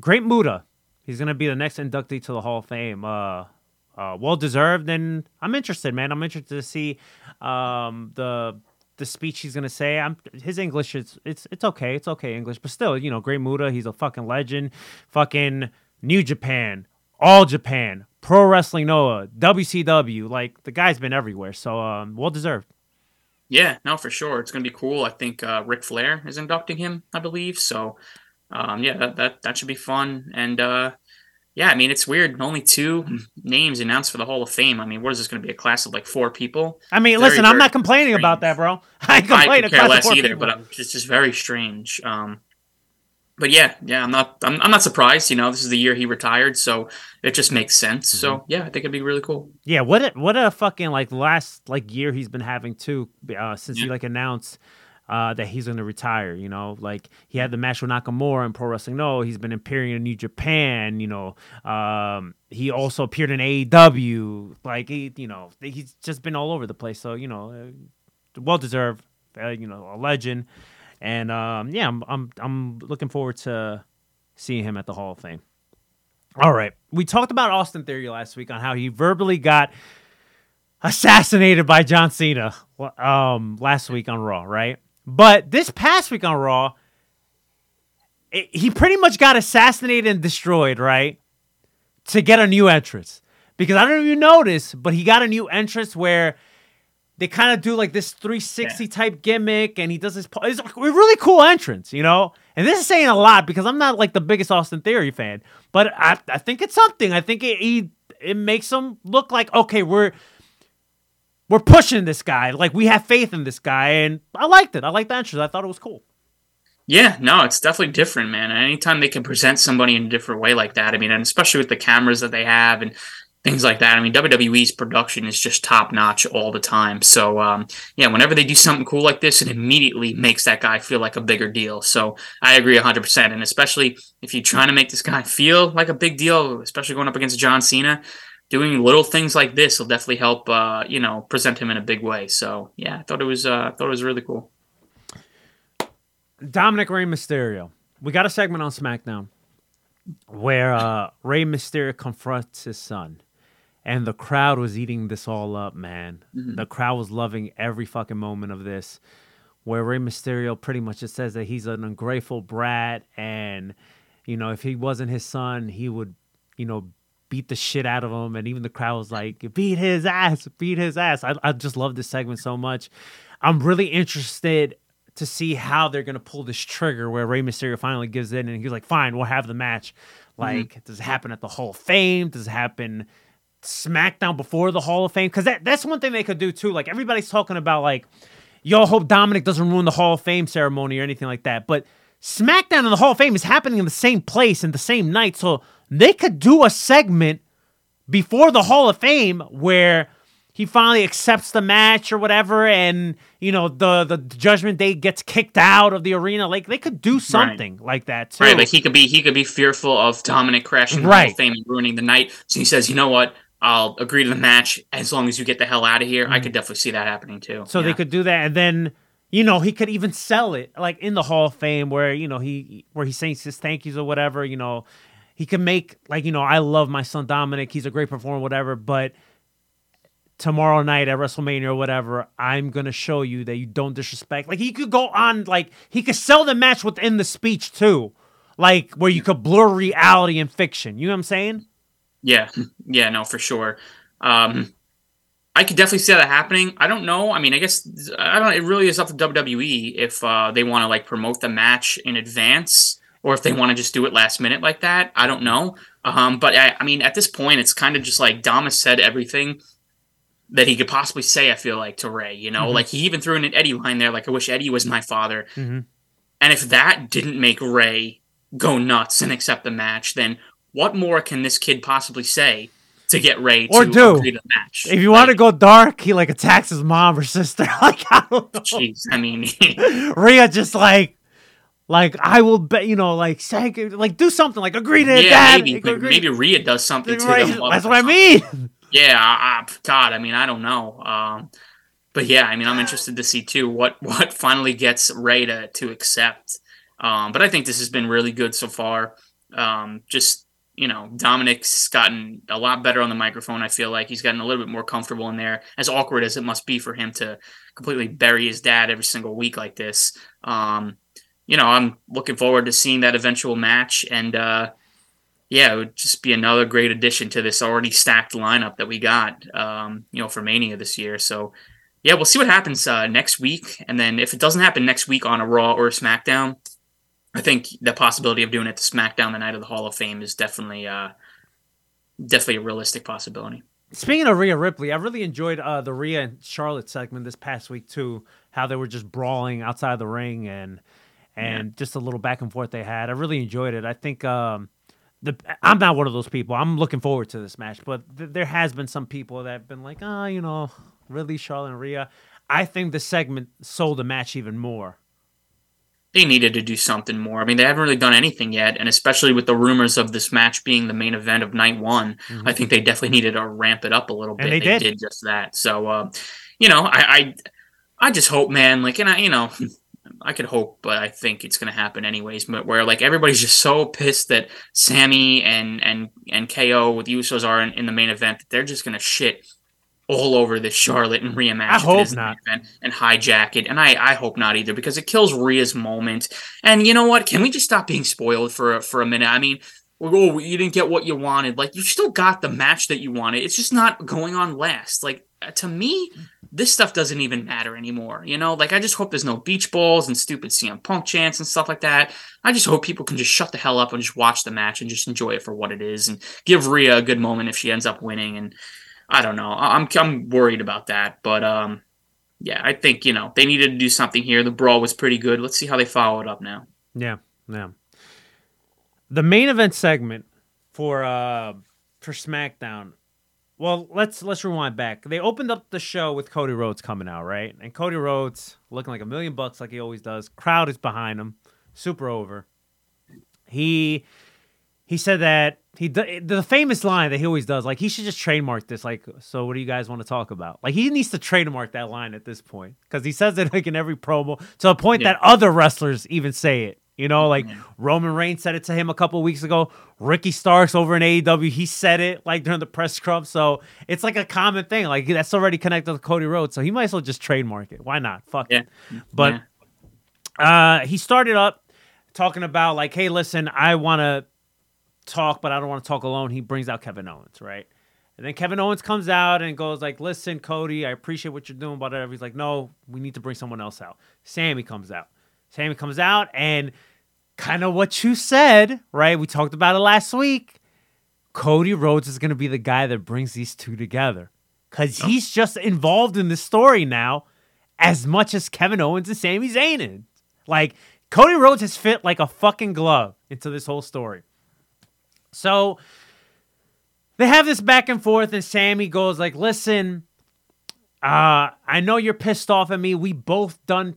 Great Muta. He's gonna be the next inductee to the Hall of Fame. Uh, uh, well deserved, and I'm interested, man. I'm interested to see um the the speech he's gonna say. I'm his English is it's it's okay, it's okay English, but still, you know, Great Muta. He's a fucking legend. Fucking New Japan, All Japan, Pro Wrestling Noah, WCW. Like the guy's been everywhere, so um, well deserved. Yeah, no, for sure. It's gonna be cool. I think uh, Ric Flair is inducting him, I believe. So, um, yeah, that, that that should be fun. And uh, yeah, I mean, it's weird. Only two names announced for the Hall of Fame. I mean, what is this gonna be? A class of like four people? I mean, Very, listen, I'm not complaining about that, bro. I ain't I complaining. could care less board either, people. but it's just very strange. Um, but yeah, yeah, I'm not I'm, I'm not surprised. You know, this is the year he retired, so it just makes sense. Mm-hmm. So yeah, I think it'd be really cool. Yeah, what a, what a fucking like last like year he's been having too uh, since he like announced uh, that he's gonna retire. You know, like he had the match with Nakamura in Pro Wrestling. No, he's been appearing in New Japan. You know, um, he also appeared in AEW. Like he, you know, he's just been all over the place. So you know, uh, well deserved. Uh, you know, a legend. And um, yeah, I'm, I'm I'm looking forward to seeing him at the Hall of Fame. All right. We talked about Austin Theory last week on how he verbally got assassinated by John Cena um, last week on Raw, right? But this past week on Raw, it, he pretty much got assassinated and destroyed, right? To get a new entrance. Because I don't know if you noticed, but he got a new entrance where they kind of do like this 360 type gimmick and he does this. po- It's a really cool entrance, you know? And this is saying a lot because I'm not like the biggest Austin Theory fan, but I, I think it's something. I think it, he, it makes him look like, okay, we're we're pushing this guy. Like we have faith in this guy, and I liked it. I liked the entrance. I thought it was cool. Yeah, no, it's definitely different, man. Anytime they can present somebody in a different way like that, I mean, and especially with the cameras that they have and things like that. I mean, WWE's production is just top notch all the time. So, um, yeah, whenever they do something cool like this, it immediately makes that guy feel like a bigger deal. So, I agree 100%. And especially if you're trying to make this guy feel like a big deal, especially going up against John Cena, doing little things like this will definitely help, uh, you know, present him in a big way. So, yeah, I thought it was, uh, I thought it was really cool. Dominic Rey Mysterio. We got a segment on SmackDown where uh, Rey Mysterio confronts his son, and the crowd was eating this all up, man. The crowd was loving every fucking moment of this. Where Rey Mysterio pretty much just says that he's an ungrateful brat, and you know if he wasn't his son, he would, you know, beat the shit out of him. And even the crowd was like, "Beat his ass, beat his ass." I, I just love this segment so much. I'm really interested to see how they're gonna pull this trigger where Rey Mysterio finally gives in and he's like, "Fine, we'll have the match." Mm-hmm. Like, does it happen at the Hall of Fame? Does it happen SmackDown before the Hall of Fame? Because that, that's one thing they could do too. Like everybody's talking about like, yo, hope Dominic doesn't ruin the Hall of Fame ceremony or anything like that. But SmackDown and the Hall of Fame is happening in the same place and the same night, so they could do a segment before the Hall of Fame where he finally accepts the match or whatever, and you know the the Judgment Day gets kicked out of the arena. Like they could do something like that too. Right, like he could be he could be fearful of Dominic crashing the Hall of Fame and ruining the night. So he says, you know what? I'll agree to the match as long as you get the hell out of here. I could definitely see that happening too. Mm. So they could do that, and then you know he could even sell it like in the Hall of Fame where you know he where he says his thank yous or whatever. You know he can make like you know I love my son Dominic. He's a great performer, whatever. But tomorrow night at WrestleMania or whatever, I'm gonna show you that you don't disrespect. Like he could go on like he could sell the match within the speech too, like where you could blur reality and fiction. You know what I'm saying? Yeah, yeah, no, for sure. Um, I could definitely see that happening. I don't know. I mean, I guess I don't. It really is up to WWE if uh, they want to like promote the match in advance or if they want to just do it last minute like that. I don't know. Um, but I, I mean, at this point, it's kind of just like Dom has said everything that he could possibly say. I feel like to Rey, you know, Mhm. like he even threw in an Eddie line there, like I wish Eddie was my father. Mhm. And if that didn't make Rey go nuts and accept the match, then what more can this kid possibly say to get Rey Or to do. agree to the match? If you want to go dark, he like attacks his mom or sister. like I don't know. Jeez, I mean, Rhea just like, like I will bet you know, like say, like do something, like agree to it, yeah, dad. maybe like, agree- maybe Rhea does something to Right, them. That's what I mean. Yeah, I, I- God, I mean, I don't know. Um, but yeah, I mean, I'm interested to see too what what finally gets Rey to to accept. Um, but I think this has been really good so far. Um, just you know, Dominic's gotten a lot better on the microphone. I feel like he's gotten a little bit more comfortable in there. As awkward as it must be for him to completely bury his dad every single week like this. Um, you know, I'm looking forward to seeing that eventual match and. Uh, yeah, it would just be another great addition to this already stacked lineup that we got, um, you know, for Mania this year. So, yeah, we'll see what happens uh, next week, and then if it doesn't happen next week on a Raw or a SmackDown, I think the possibility of doing it to SmackDown the night of the Hall of Fame is definitely, uh, definitely a realistic possibility. Speaking of Rhea Ripley, I really enjoyed uh, the Rhea and Charlotte segment this past week too. How they were just brawling outside the ring, and and just a little back and forth they had. I really enjoyed it. I think um, the I'm not one of those people. I'm looking forward to this match, but th- there has been some people that have been like, oh, you know, really Charlotte and Rhea. I think the segment sold the match even more. they needed to do something more. I mean, they haven't really done anything yet, and especially with the rumors of this match being the main event of night one, I think they definitely needed to ramp it up a little bit. Mm-hmm. And they did. just that. So, uh, you know, I, I, I just hope, man. Like, and I, you know, I could hope, but I think it's gonna happen anyways. But where like everybody's just so pissed that Sami and and and KO with Usos are in, in the main event that they're just gonna shit all over this Charlotte and Rhea match. it hope is the main not. event, And hijack it, and I I hope not either because it kills Rhea's moment. And you know what? Can we just stop being spoiled for a- for a minute? I mean. Oh, you didn't get what you wanted. Like you still got the match that you wanted. It's just not going on last. Like uh, to me, this stuff doesn't even matter anymore. You know, like I just hope there's no beach balls and stupid CM Punk chants and stuff like that. I just hope people can just shut the hell up and just watch the match and just enjoy it for what it is and give Rhea a good moment if she ends up winning. And I don't know, I'm I'm worried about that, but um, yeah, I think you know they needed to do something here. The brawl was pretty good. Let's see how they follow it up now. Yeah, yeah. The main event segment for uh for SmackDown. Well, let's let's rewind back. They opened up the show with Cody Rhodes coming out, right? And Cody Rhodes looking like a million bucks, like he always does. Crowd is behind him, super over. He he said that he the famous line that he always does, like he should just trademark this. Like, so what do you guys want to talk about? Like he needs to trademark that line at this point because he says it like in every promo to a point Yeah. that other wrestlers even say it. You know, like Roman Reigns said it to him a couple weeks ago. Ricky Starks over in AEW, he said it like during the press scrum. So it's like a common thing. Like that's already connected with Cody Rhodes. So he might as well just trademark it. Why not? Fuck Yeah, it. But uh, he started up talking about like, hey, listen, I want to talk, but I don't want to talk alone. He brings out Kevin Owens, right? And then Kevin Owens comes out and goes like, "Listen, Cody, I appreciate what you're doing, but whatever." He's like, "No, we need to bring someone else out." Sami comes out. Sami comes out and kind of what you said, right? We talked about it last week. Cody Rhodes is going to be the guy that brings these two together cuz he's just involved in the story now as much as Kevin Owens and Sami Zayn is. Like Cody Rhodes has fit like a fucking glove into this whole story. So they have this back and forth, and Sami goes like, "Listen, uh, I know you're pissed off at me. We both done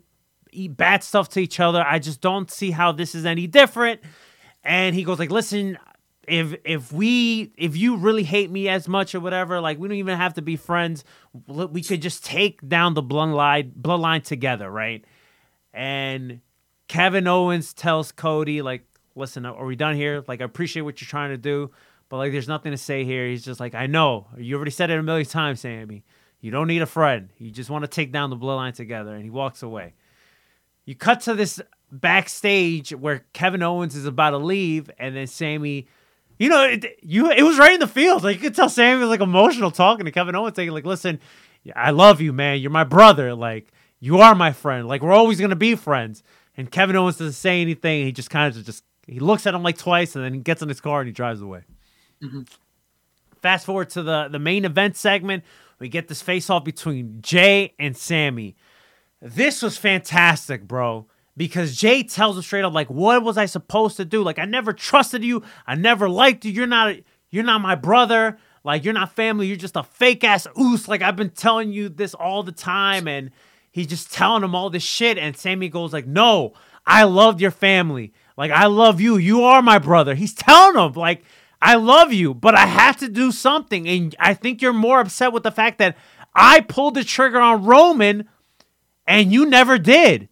eat bad stuff to each other. I just don't see how this is any different." And he goes like, "Listen, if if we if you really hate me as much or whatever, like we don't even have to be friends. We could just take down the bloodline bloodline together, right?" And Kevin Owens tells Cody, like, listen, are we done here? Like, I appreciate what you're trying to do, but like, there's nothing to say here. He's just like, I know. You already said it a million times, Sami. You don't need a friend. You just want to take down the bloodline together. And he walks away. You cut to this backstage where Kevin Owens is about to leave, and then Sami, you know, it, you it was right in the field. Like you could tell Sami was like emotional talking to Kevin Owens, saying like, "Listen, I love you, man. You're my brother. Like you are my friend. Like we're always gonna be friends." And Kevin Owens doesn't say anything. He just kind of just he looks at him like twice, and then he gets in his car and he drives away. Mm-hmm. Fast forward to the the main event segment. We get this face off between Jey and Sami. This was fantastic, bro. Because Jey tells him straight up, like, what was I supposed to do? Like, I never trusted you. I never liked you. You're not you're not my brother. Like, you're not family. You're just a fake ass oos. Like, I've been telling you this all the time. And he's just telling him all this shit. And Sami goes, like, no, I loved your family. Like, I love you. You are my brother. He's telling him, like, I love you, but I have to do something. And I think you're more upset with the fact that I pulled the trigger on Roman and you never did.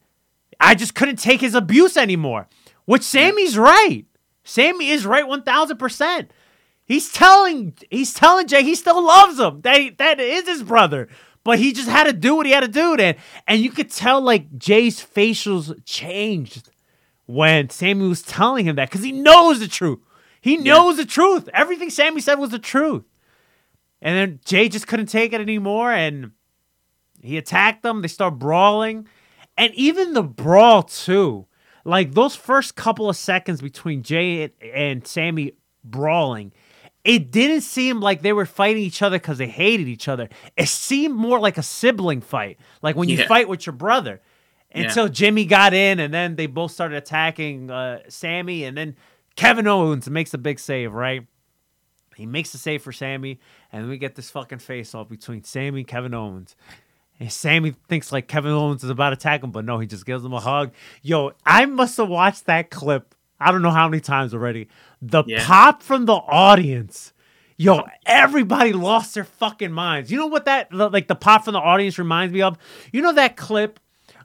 I just couldn't take his abuse anymore. Which Sami's right. Sami is right 1000%. He's telling he's telling Jey he still loves him. That he- that is his brother. But he just had to do what he had to do then. And you could tell like Jey's facials changed when Sami was telling him that cuz he knows the truth. He knows the truth. Everything Sami said was the truth. And then Jey just couldn't take it anymore and he attacked them. They start brawling. And even the brawl, too. Like those first couple of seconds between Jey and, and Sami brawling, it didn't seem like they were fighting each other because they hated each other. It seemed more like a sibling fight, like when you Yeah. fight with your brother. until Jimmy got in, and then they both started attacking uh, Sami, and then Kevin Owens makes a big save, right? He makes a save for Sami, and then we get this fucking face off between Sami and Kevin Owens. And Sami thinks like Kevin Owens is about to attack him, but no, he just gives him a hug. Yo, I must have watched that clip. I don't know how many times already. The Yeah. pop from the audience. Yo, everybody lost their fucking minds. You know what that like the pop from the audience reminds me of? You know that clip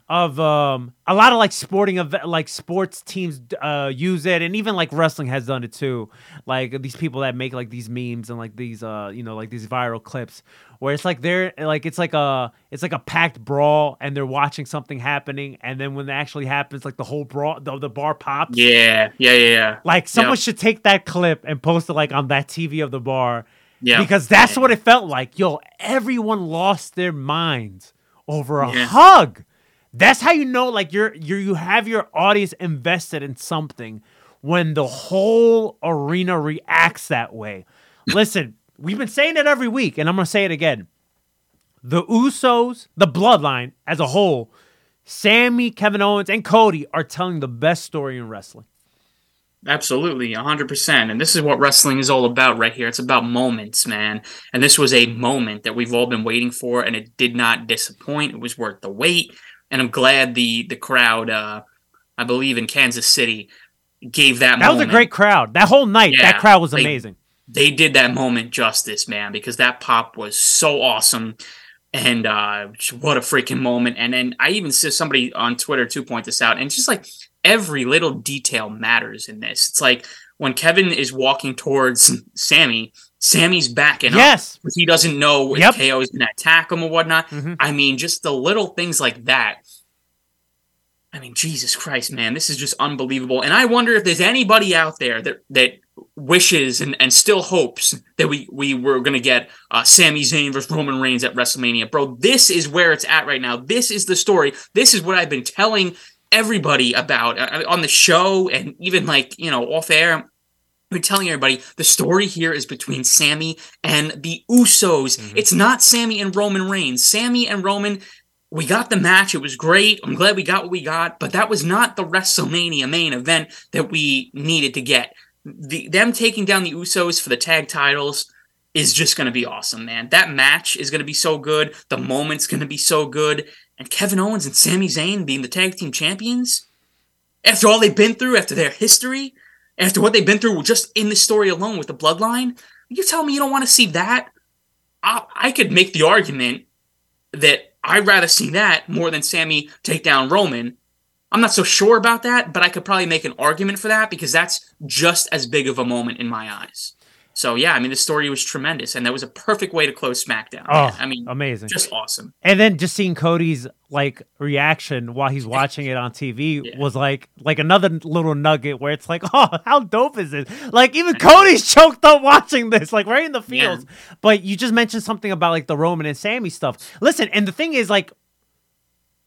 of um a lot of like sporting event like sports teams uh use it and even like wrestling has done it too like these people that make like these memes and like these uh you know like these viral clips where it's like they're like it's like a it's like a packed brawl and they're watching something happening and then when it actually happens like the whole brawl the, the bar pops Yeah, yeah, yeah, yeah. like someone Yep. should take that clip and post it like on that TV of the bar. Yeah. Because that's what it felt like. Yo, everyone lost their minds over a Yeah. hug. That's how you know like you're you you have your audience invested in something when the whole arena reacts that way. Listen, we've been saying it every week and I'm to say it again. The Usos, the bloodline as a whole, Sami, Kevin Owens and Cody are telling the best story in wrestling. Absolutely, 100%. And this is what wrestling is all about right here. It's about moments, man. And this was a moment that we've all been waiting for, and it did not disappoint. It was worth the wait. And I'm glad the the crowd, uh, I believe in Kansas City, gave that That was a great crowd. That whole night, that crowd was they- amazing. They did that moment justice, man, because that pop was so awesome. And uh, what a freaking moment. And then I even saw somebody on Twitter to point this out. And it's just like every little detail matters in this. It's like when Kevin is walking towards Sami, Sami's backing up. Yes. Because he doesn't know if Yep. KO is going to attack him or whatnot. Mhm. I mean, just the little things like that. I mean, Jesus Christ, man, this is just unbelievable. And I wonder if there's anybody out there that that wishes and, and still hopes that we we were gonna get uh, Sami Zayn versus Roman Reigns at WrestleMania, bro. This is where it's at right now. This is the story. This is what I've been telling everybody about uh, on the show and even like you know off air. Been telling everybody the story here is between Sami and the Usos. Mm-hmm. It's not Sami and Roman Reigns. Sami and Roman we got the match. It was great. I'm glad we got what we got, but that was not the WrestleMania main event that we needed to get. The, them taking down the Usos for the tag titles is just going to be awesome, man. That match is going to be so good. The moment's going to be so good. And Kevin Owens and Sami Zayn being the tag team champions after all they've been through, after their history, after what they've been through just in the story alone with the bloodline, you tell me you don't want to see that? I, I could make the argument that I'd rather see that more than Sami take down Roman. I'm not so sure about that, but I could probably make an argument for that because that's just as big of a moment in my eyes. So yeah, I mean the story was tremendous, and that was a perfect way to close SmackDown. Oh. I mean, amazing. just awesome. And then just seeing Cody's like reaction while he's watching it on TV Yeah. was like like another little nugget where it's like, oh, how dope is this? Like even Cody's choked up watching this, like right in the Yeah. But you just mentioned something about like the Roman and Sami stuff. Listen, and the thing is like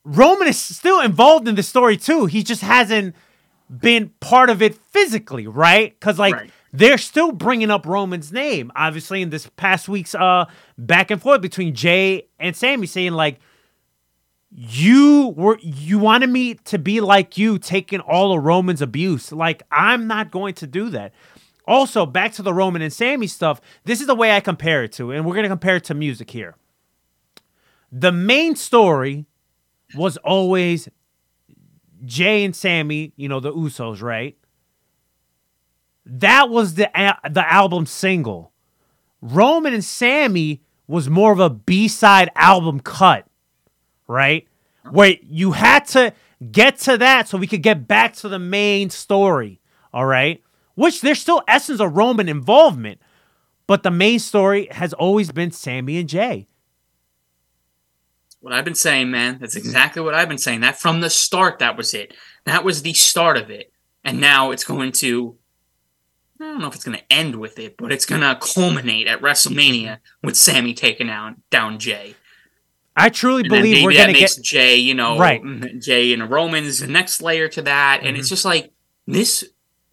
Roman is still involved in the story too. He just hasn't been part of it physically, right? Because like Right. They're still bringing up Roman's name, obviously in this past week's uh back and forth between Jey and Sami, saying like you were you wanted me to be like you, taking all of Roman's abuse. Like I'm not going to do that. Also, back to the Roman and Sami stuff. This is the way I compare it to, and we're gonna compare it to music here. The main story was always Jey and Sami, you know, the Usos, right? That was the a- the album single. Roman and Sami was more of a B-side album cut, right? Where you had to get to that so we could get back to the main story, all right? Which there's still essence of Roman involvement, but the main story has always been Sami and Jey. What I've been saying, man. That's exactly what I've been saying. That from the start, that was it. That was the start of it. And now it's going to I don't know if it's going to end with it, but it's going to culminate at WrestleMania with Sami taking down down Jey. I truly And believe maybe we're gonna get Jey, you know, Right. Jey and Roman's the next layer to that, and Mm-hmm. it's just like this.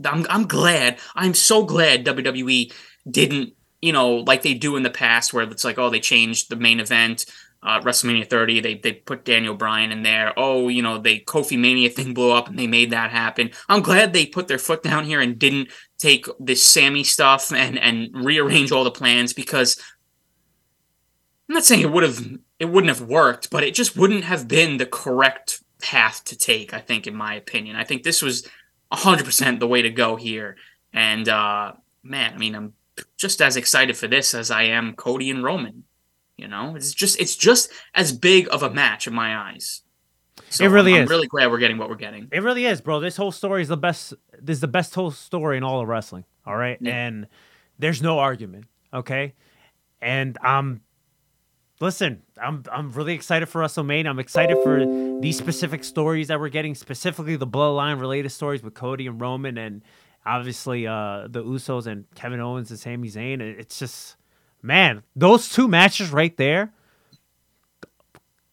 I'm I'm glad. I'm so glad WWE didn't, you know, like they do in the past, where it's like, oh, they changed the main event uh, WrestleMania 30. They they put Daniel Bryan in there. Oh, you know, they Kofi Mania thing blew up and they made that happen. I'm glad they put their foot down here and didn't take this Sami stuff and and rearrange all the plans because I'm not saying it would have it wouldn't have worked, but it just wouldn't have been the correct path to take. I think, in my opinion, I think this was 100 percent the way to go here. And uh, man, I mean, I'm just as excited for this as I am Cody and Roman. You know, it's just it's just as big of a match in my eyes. So It really I'm, I'm is. really glad we're getting what we're getting. It really is, bro. This whole story is the best. This is the best whole story in all of wrestling. All right, Yeah. and there's no argument. Okay, and um, listen, I'm I'm really excited for WrestleMania. I'm excited for these specific stories that we're getting, specifically the bloodline related stories with Cody and Roman, and obviously uh the Usos and Kevin Owens and Sami Zayn. It- It's just, man, those two matches right there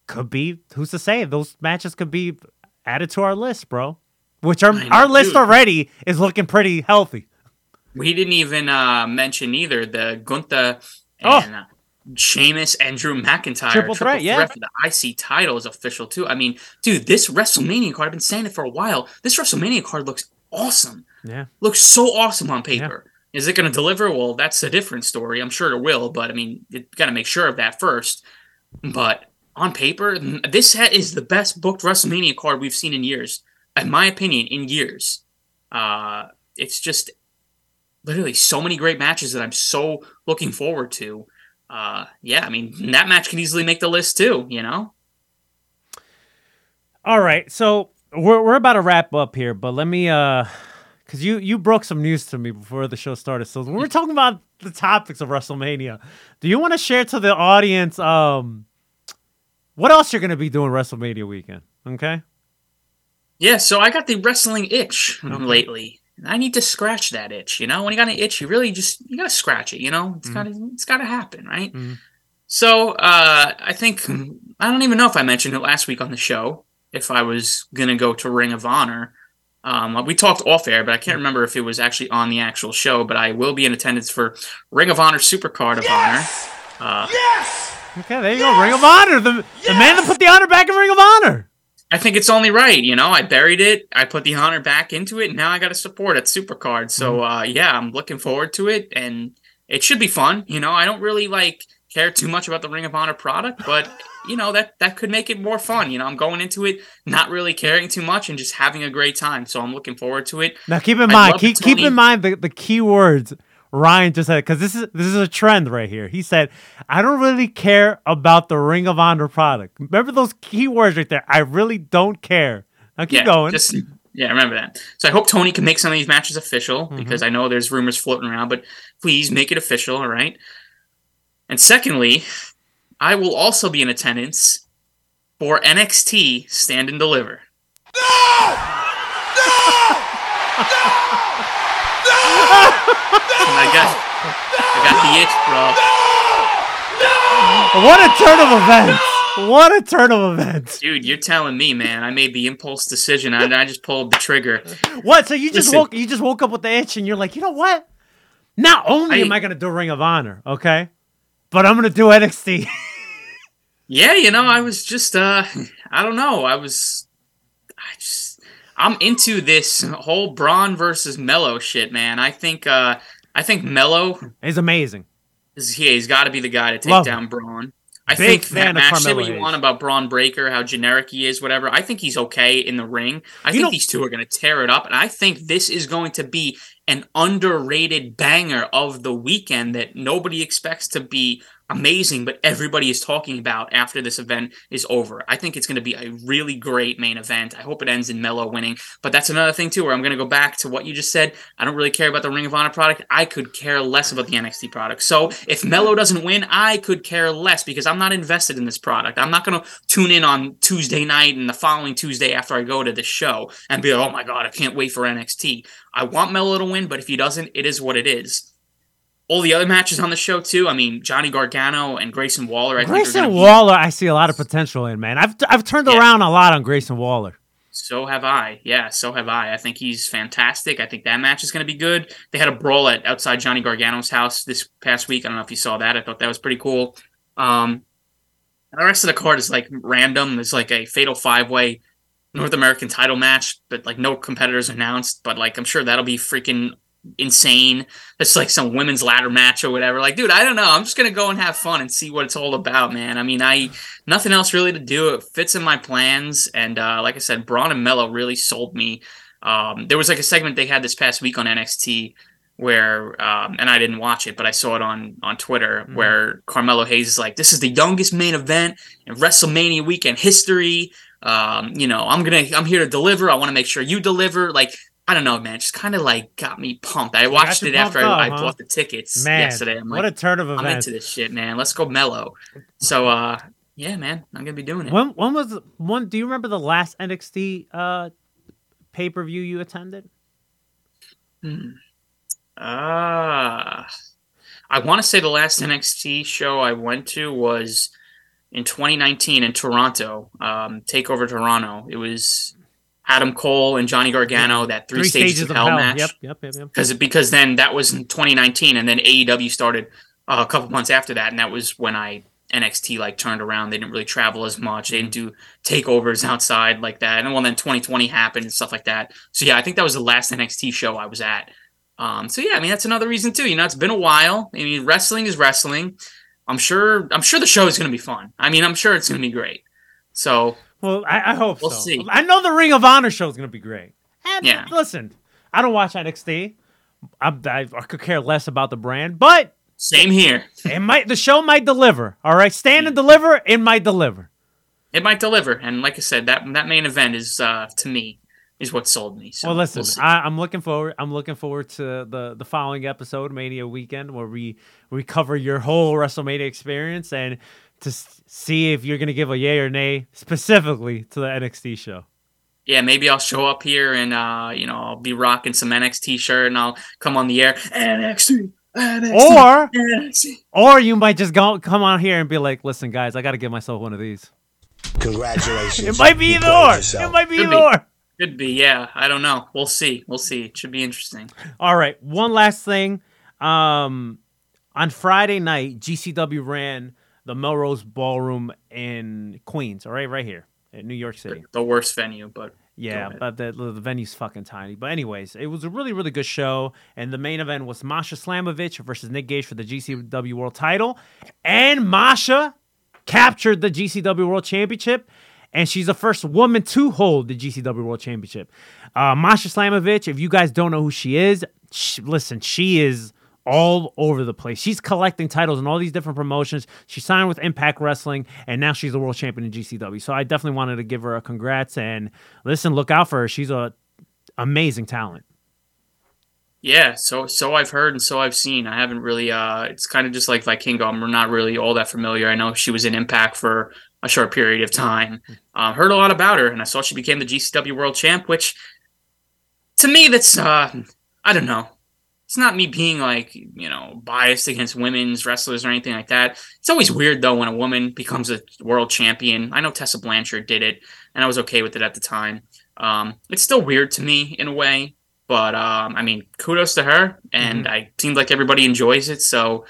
could be. Who's to say those matches could be added to our list, bro? Which our know, our list dude. already is looking pretty healthy. We didn't even uh, mention either the Gunther Oh. and uh, Sheamus and Drew McIntyre Triple threat, yeah. for the IC title is official too. I mean, dude, this WrestleMania card. I've been saying it for a while. This WrestleMania card looks awesome. Yeah. Looks so awesome on paper. Is it going to deliver? Well, that's a different story. I'm sure it will, but I mean, you got to make sure of that first. But on paper, this set is the best booked WrestleMania card we've seen in years, in my opinion, in years. Uh, it's just literally so many great matches that I'm so looking forward to. Uh, yeah, I mean that match can easily make the list too. You know, All right, so we're we're about to wrap up here, but let me uh, because you you broke some news to me before the show started. So we're talking about the topics of WrestleMania, do you want to share to the audience um, what else you're gonna be doing WrestleMania weekend? Okay. yeah. So I got the wrestling itch lately. and I need to scratch that itch. You know, when you got an itch, you really just you gotta scratch it. You know, it's gotta it's gotta happen, right? Mhm. So uh, I think I don't even know if I mentioned it last week on the show. If I was gonna go to Ring of Honor, um, we talked off air, but I can't remember if it was actually on the actual show. But I will be in attendance for Ring of Honor Supercard of Honor. Uh, Okay, there you go. Ring of Honor, the the man that put the honor back in Ring of Honor. I think it's only right. You know, I buried it. I put the honor back into it. And now I got to support it. Supercard. So uh, yeah, I'm looking forward to it, and it should be fun. You know, I don't really like care too much about the Ring of Honor product, but you know that that could make it more fun. You know, I'm going into it not really caring too much and just having a great time. So I'm looking forward to it. Now keep in I mind, keep keep in mind the, the key words Ryan just said because this is this is a trend right here. He said, "I don't really care about the Ring of Honor product." Remember those key words right there. I really don't care. Now keep yeah, going. Just yeah, remember that. So I hope Tony can make some of these matches official Mm-hmm. because I know there's rumors floating around, but please make it official, all right? And secondly, I will also be in attendance for NXT Stand and Deliver. And I got, I got the itch, bro. what a turn of events! What a turn of events! Dude, you're telling me, man. I made the impulse decision and I just pulled the trigger. What? So you just Listen. woke you just woke up with the itch and you're like, you know what? Not only I- am I gonna do Ring of Honor, okay, but I'm gonna do NXT. Yeah, you know, I was just uh I don't know. I was I just I'm into this whole Bron versus Melo shit, man. I think uh I think Melo it's amazing. is yeah, he's gotta be the guy to take Love him. down Bron. I Big think fan that match, say what you Hayes. want about Bron Breakker, how generic he is, whatever. I think he's okay in the ring. I think know- these two are gonna tear it up, and I think this is going to be an underrated banger of the weekend that nobody expects to be amazing, but everybody is talking about after this event is over. I think it's going to be a really great main event. I hope it ends in Melo winning, but that's another thing too, where I'm going to go back to what you just said. I don't really care about the Ring of Honor product. I could care less about the NXT product. So if Melo doesn't win, I could care less because I'm not invested in this product. I'm not going to tune in on Tuesday night and the following Tuesday after I go to the show and be like, oh my God, I can't wait for NXT. I want Melo to win, but if he doesn't, it is what it is. All the other matches on the show too. I mean, Johnny Gargano and Grayson Waller. I think Grayson gonna be- Waller, I see a lot of potential in man. I've I've turned Yeah. around a lot on Grayson Waller. So have I. Yeah, so have I. I think he's fantastic. I think that match is going to be good. They had a brawl at outside Johnny Gargano's house this past week. I don't know if you saw that. I thought that was pretty cool. Um, And the rest of the card is like random. There's like a fatal five way North American title match, but like no competitors announced. But like I'm sure that'll be freaking insane. It's like some women's ladder match or whatever. Like, dude, I don't know. I'm just gonna go and have fun and see what it's all about, man. I mean, I nothing else really to do. It fits in my plans, and uh, like I said, Bron and Melo really sold me. Um, there was like a segment they had this past week on NXT where um, and I didn't watch it, but I saw it on on Twitter Mm-hmm. where Carmelo Hayes is like, "This is the youngest main event in WrestleMania weekend history. Um, you know, I'm gonna I'm here to deliver. I want to make sure you deliver." Like, I don't know, man, it just kind of like got me pumped. I watched it after pumped I, I bought the tickets Man, yesterday. I'm like, what a turn of events! I'm into this shit, man. Let's go Melo. So, uh, yeah, man, I'm gonna be doing it. When when was the- one? Do you remember the last NXT uh, pay per view you attended? Ah, I want to say the last NXT show I went to was in 2019 in Toronto. Um, Takeover Toronto. It was Adam Cole and Johnny Gargano. That three, stages, of hell, match. Yep, yep, yep, yep. Because because then that was in 2019, and then AEW started uh, a couple months after that, and that was when I NXT like turned around. They didn't really travel as much. They didn't do takeovers outside like that. And well, then 2020 happened and stuff like that. So yeah, I think that was the last NXT show I was at. Um, so yeah, I mean that's another reason too. You know, it's been a while. I mean, wrestling is wrestling. I'm sure. I'm sure the show is going to be fun. I mean, I'm sure it's going to be great. So Well, I, I hope We'll so. see. I know the Ring of Honor show is going to be great. And Yeah. listen, I don't watch NXT. I, I, I could care less about the brand, but same here. it might. The show might deliver. All right, stand and deliver. It might deliver. It might deliver. And like I said, that that main event is uh, to me is what sold me. So well, listen, we'll. I, I'm looking forward. I'm looking forward to the the following episode, Mania Weekend, where we we cover your whole WrestleMania experience and to see if you're going to give a yay or nay specifically to the NXT show. yeah, maybe I'll show up here and uh, you know I'll be rocking some NXT shirt and I'll come on the air NXT. NXT Or NXT. or you might just go come on here and be like, "Listen, guys, I got to give myself one of these." Congratulations. It might be You either or. yourself. It might be Could either be. or. Could be, yeah. I don't know. We'll see. We'll see. It should be interesting. All right, one last thing. Um, on Friday night, GCW ran the Melrose Ballroom in Queens. All right, right here in New York City. The worst venue, but Yeah, but the, the venue's fucking tiny. But anyways, it was a really, really good show. And the main event was Masha Slamovich versus Nick Gage for the GCW World title. And Masha captured the GCW World Championship. And she's the first woman to hold the GCW World Championship. Uh, Masha Slamovich, if you guys don't know who she is, sh listen, she is all over the place. She's collecting titles in all these different promotions. She signed with Impact Wrestling, and now she's the world champion in GCW. So I definitely wanted to give her a congrats and listen, look out for her. She's a amazing talent. yeah. So so I've heard and so I've seen. I haven't really. uh It's kind of just like Vikingo. I'm not really all that familiar. I know she was in Impact for a short period of time. Uh, heard a lot about her, and I saw she became the GCW World Champ, which to me that's uh I don't know. It's not me being like, you know, biased against women's wrestlers or anything like that. It's always weird though when a woman becomes a world champion. I know Tessa Blanchard did it, and I was okay with it at the time. Um, it's still weird to me in a way, but um, I mean, kudos to her, and I seemed like everybody enjoys it. So,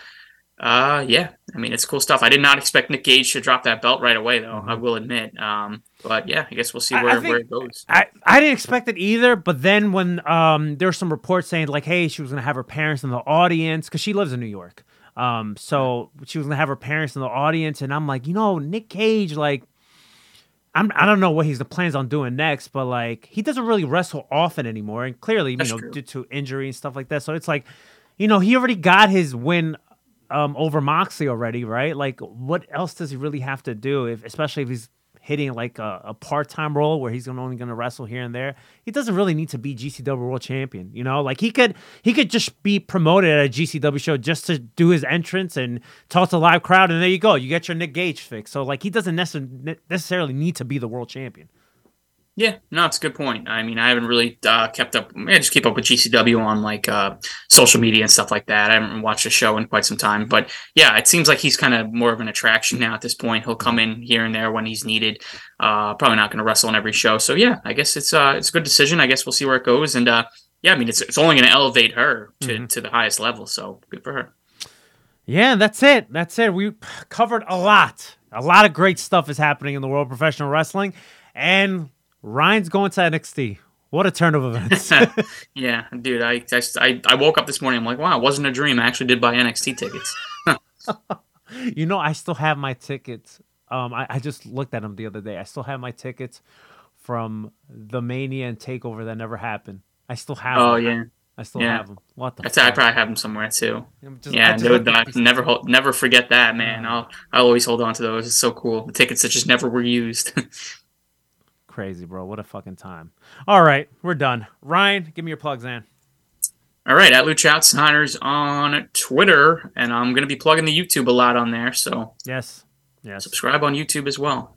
uh, yeah, I mean, it's cool stuff. I did not expect Nick Gage to drop that belt right away, though. I will admit. Um, but yeah, I guess we'll see I- I where, think- where it goes. I, I didn't expect it either, but then when um, there were some reports saying like, hey, she was gonna have her parents in the audience because she lives in New York. Um, so she was gonna have her parents in the audience, and I'm like, you know, Nick Gage, like, I'm I don't know what he's the plans on doing next, but like he doesn't really wrestle often anymore, and clearly, you know, true. due to injury and stuff like that. So it's like, you know, he already got his win um, over Moxley already, right? Like, what else does he really have to do? If especially if he's hitting like a, a part-time role where he's only going to wrestle here and there, he doesn't really need to be GCW World Champion. You know, like he could he could just be promoted at a GCW show just to do his entrance and talk to the live crowd, and there you go, you get your Nick Gage fix. So like he doesn't necess- necessarily need to be the world champion. Yeah, no, it's a good point. I mean, I haven't really uh, kept up. I just keep up with GCW on like uh, social media and stuff like that. I haven't watched the show in quite some time, but yeah, it seems like he's kind of more of an attraction now at this point. He'll come in here and there when he's needed. Uh, probably not going to wrestle on every show. So yeah, I guess it's uh, it's a good decision. I guess we'll see where it goes. And uh, yeah, I mean, it's it's only going to elevate her to to the highest level. So good for her. Yeah, that's it. That's it. We covered a lot. A lot of great stuff is happening in the world of professional wrestling. And Ryan's going to NXT. What a turn of events. yeah, dude. I, I I woke up this morning. I'm like, wow, it wasn't a dream. I actually did buy NXT tickets. you know, I still have my tickets. Um, I, I just looked at them the other day. I still have my tickets from the Mania and Takeover that never happened. I still have. Oh them. yeah. I still Yeah. have them. What the? That's I fuck? probably have them somewhere too. I'm just- I yeah, just dude, I never hold, never forget that, man. I'll I'll always hold on to those. It's so cool. The tickets that just never were used. Crazy, bro. What a fucking time. All right, we're done. Ryan, give me your plugs, man. All right, at Lucha Outsiders on Twitter, and I'm gonna be plugging the YouTube a lot on there. So Yes. Yes. subscribe on YouTube as well.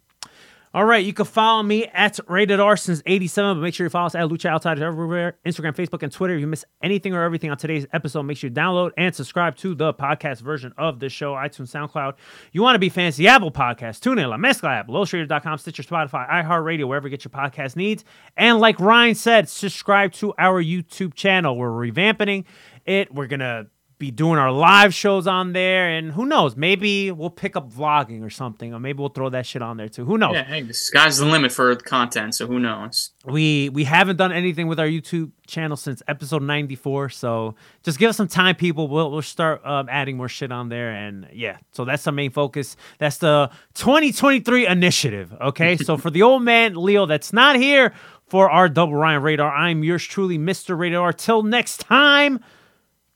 All right, you can follow me at Rated R since 87, but make sure you follow us at Lucha Outsiders everywhere Instagram, Facebook, and Twitter. If you miss anything or everything on today's episode, make sure you download and subscribe to the podcast version of the show, iTunes, SoundCloud. You want to be fancy, Apple Podcasts, TuneIn, La Mezcla app, LowStrader.com, Stitcher, Spotify, iHeartRadio, wherever you get your podcast needs. And like Ryan said, subscribe to our YouTube channel. We're revamping it. We're going to be doing our live shows on there, and who knows? Maybe we'll pick up vlogging or something, or maybe we'll throw that shit on there too. Who knows? Yeah, hey, the sky's the limit for the content. So who knows? we we haven't done anything with our YouTube channel since episode 94 so just give us some time people we'll, we'll start um, adding more shit on there and yeah so that's the main focus that's the 2023 initiative okay so for the old man leo that's not here for our double ryan radar i'm yours truly mr radar till next time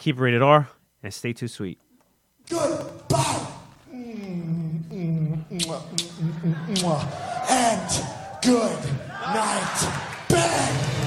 keep rated r and stay too sweet Goodbye. Mm, mm, mm, mm. And good night, bang.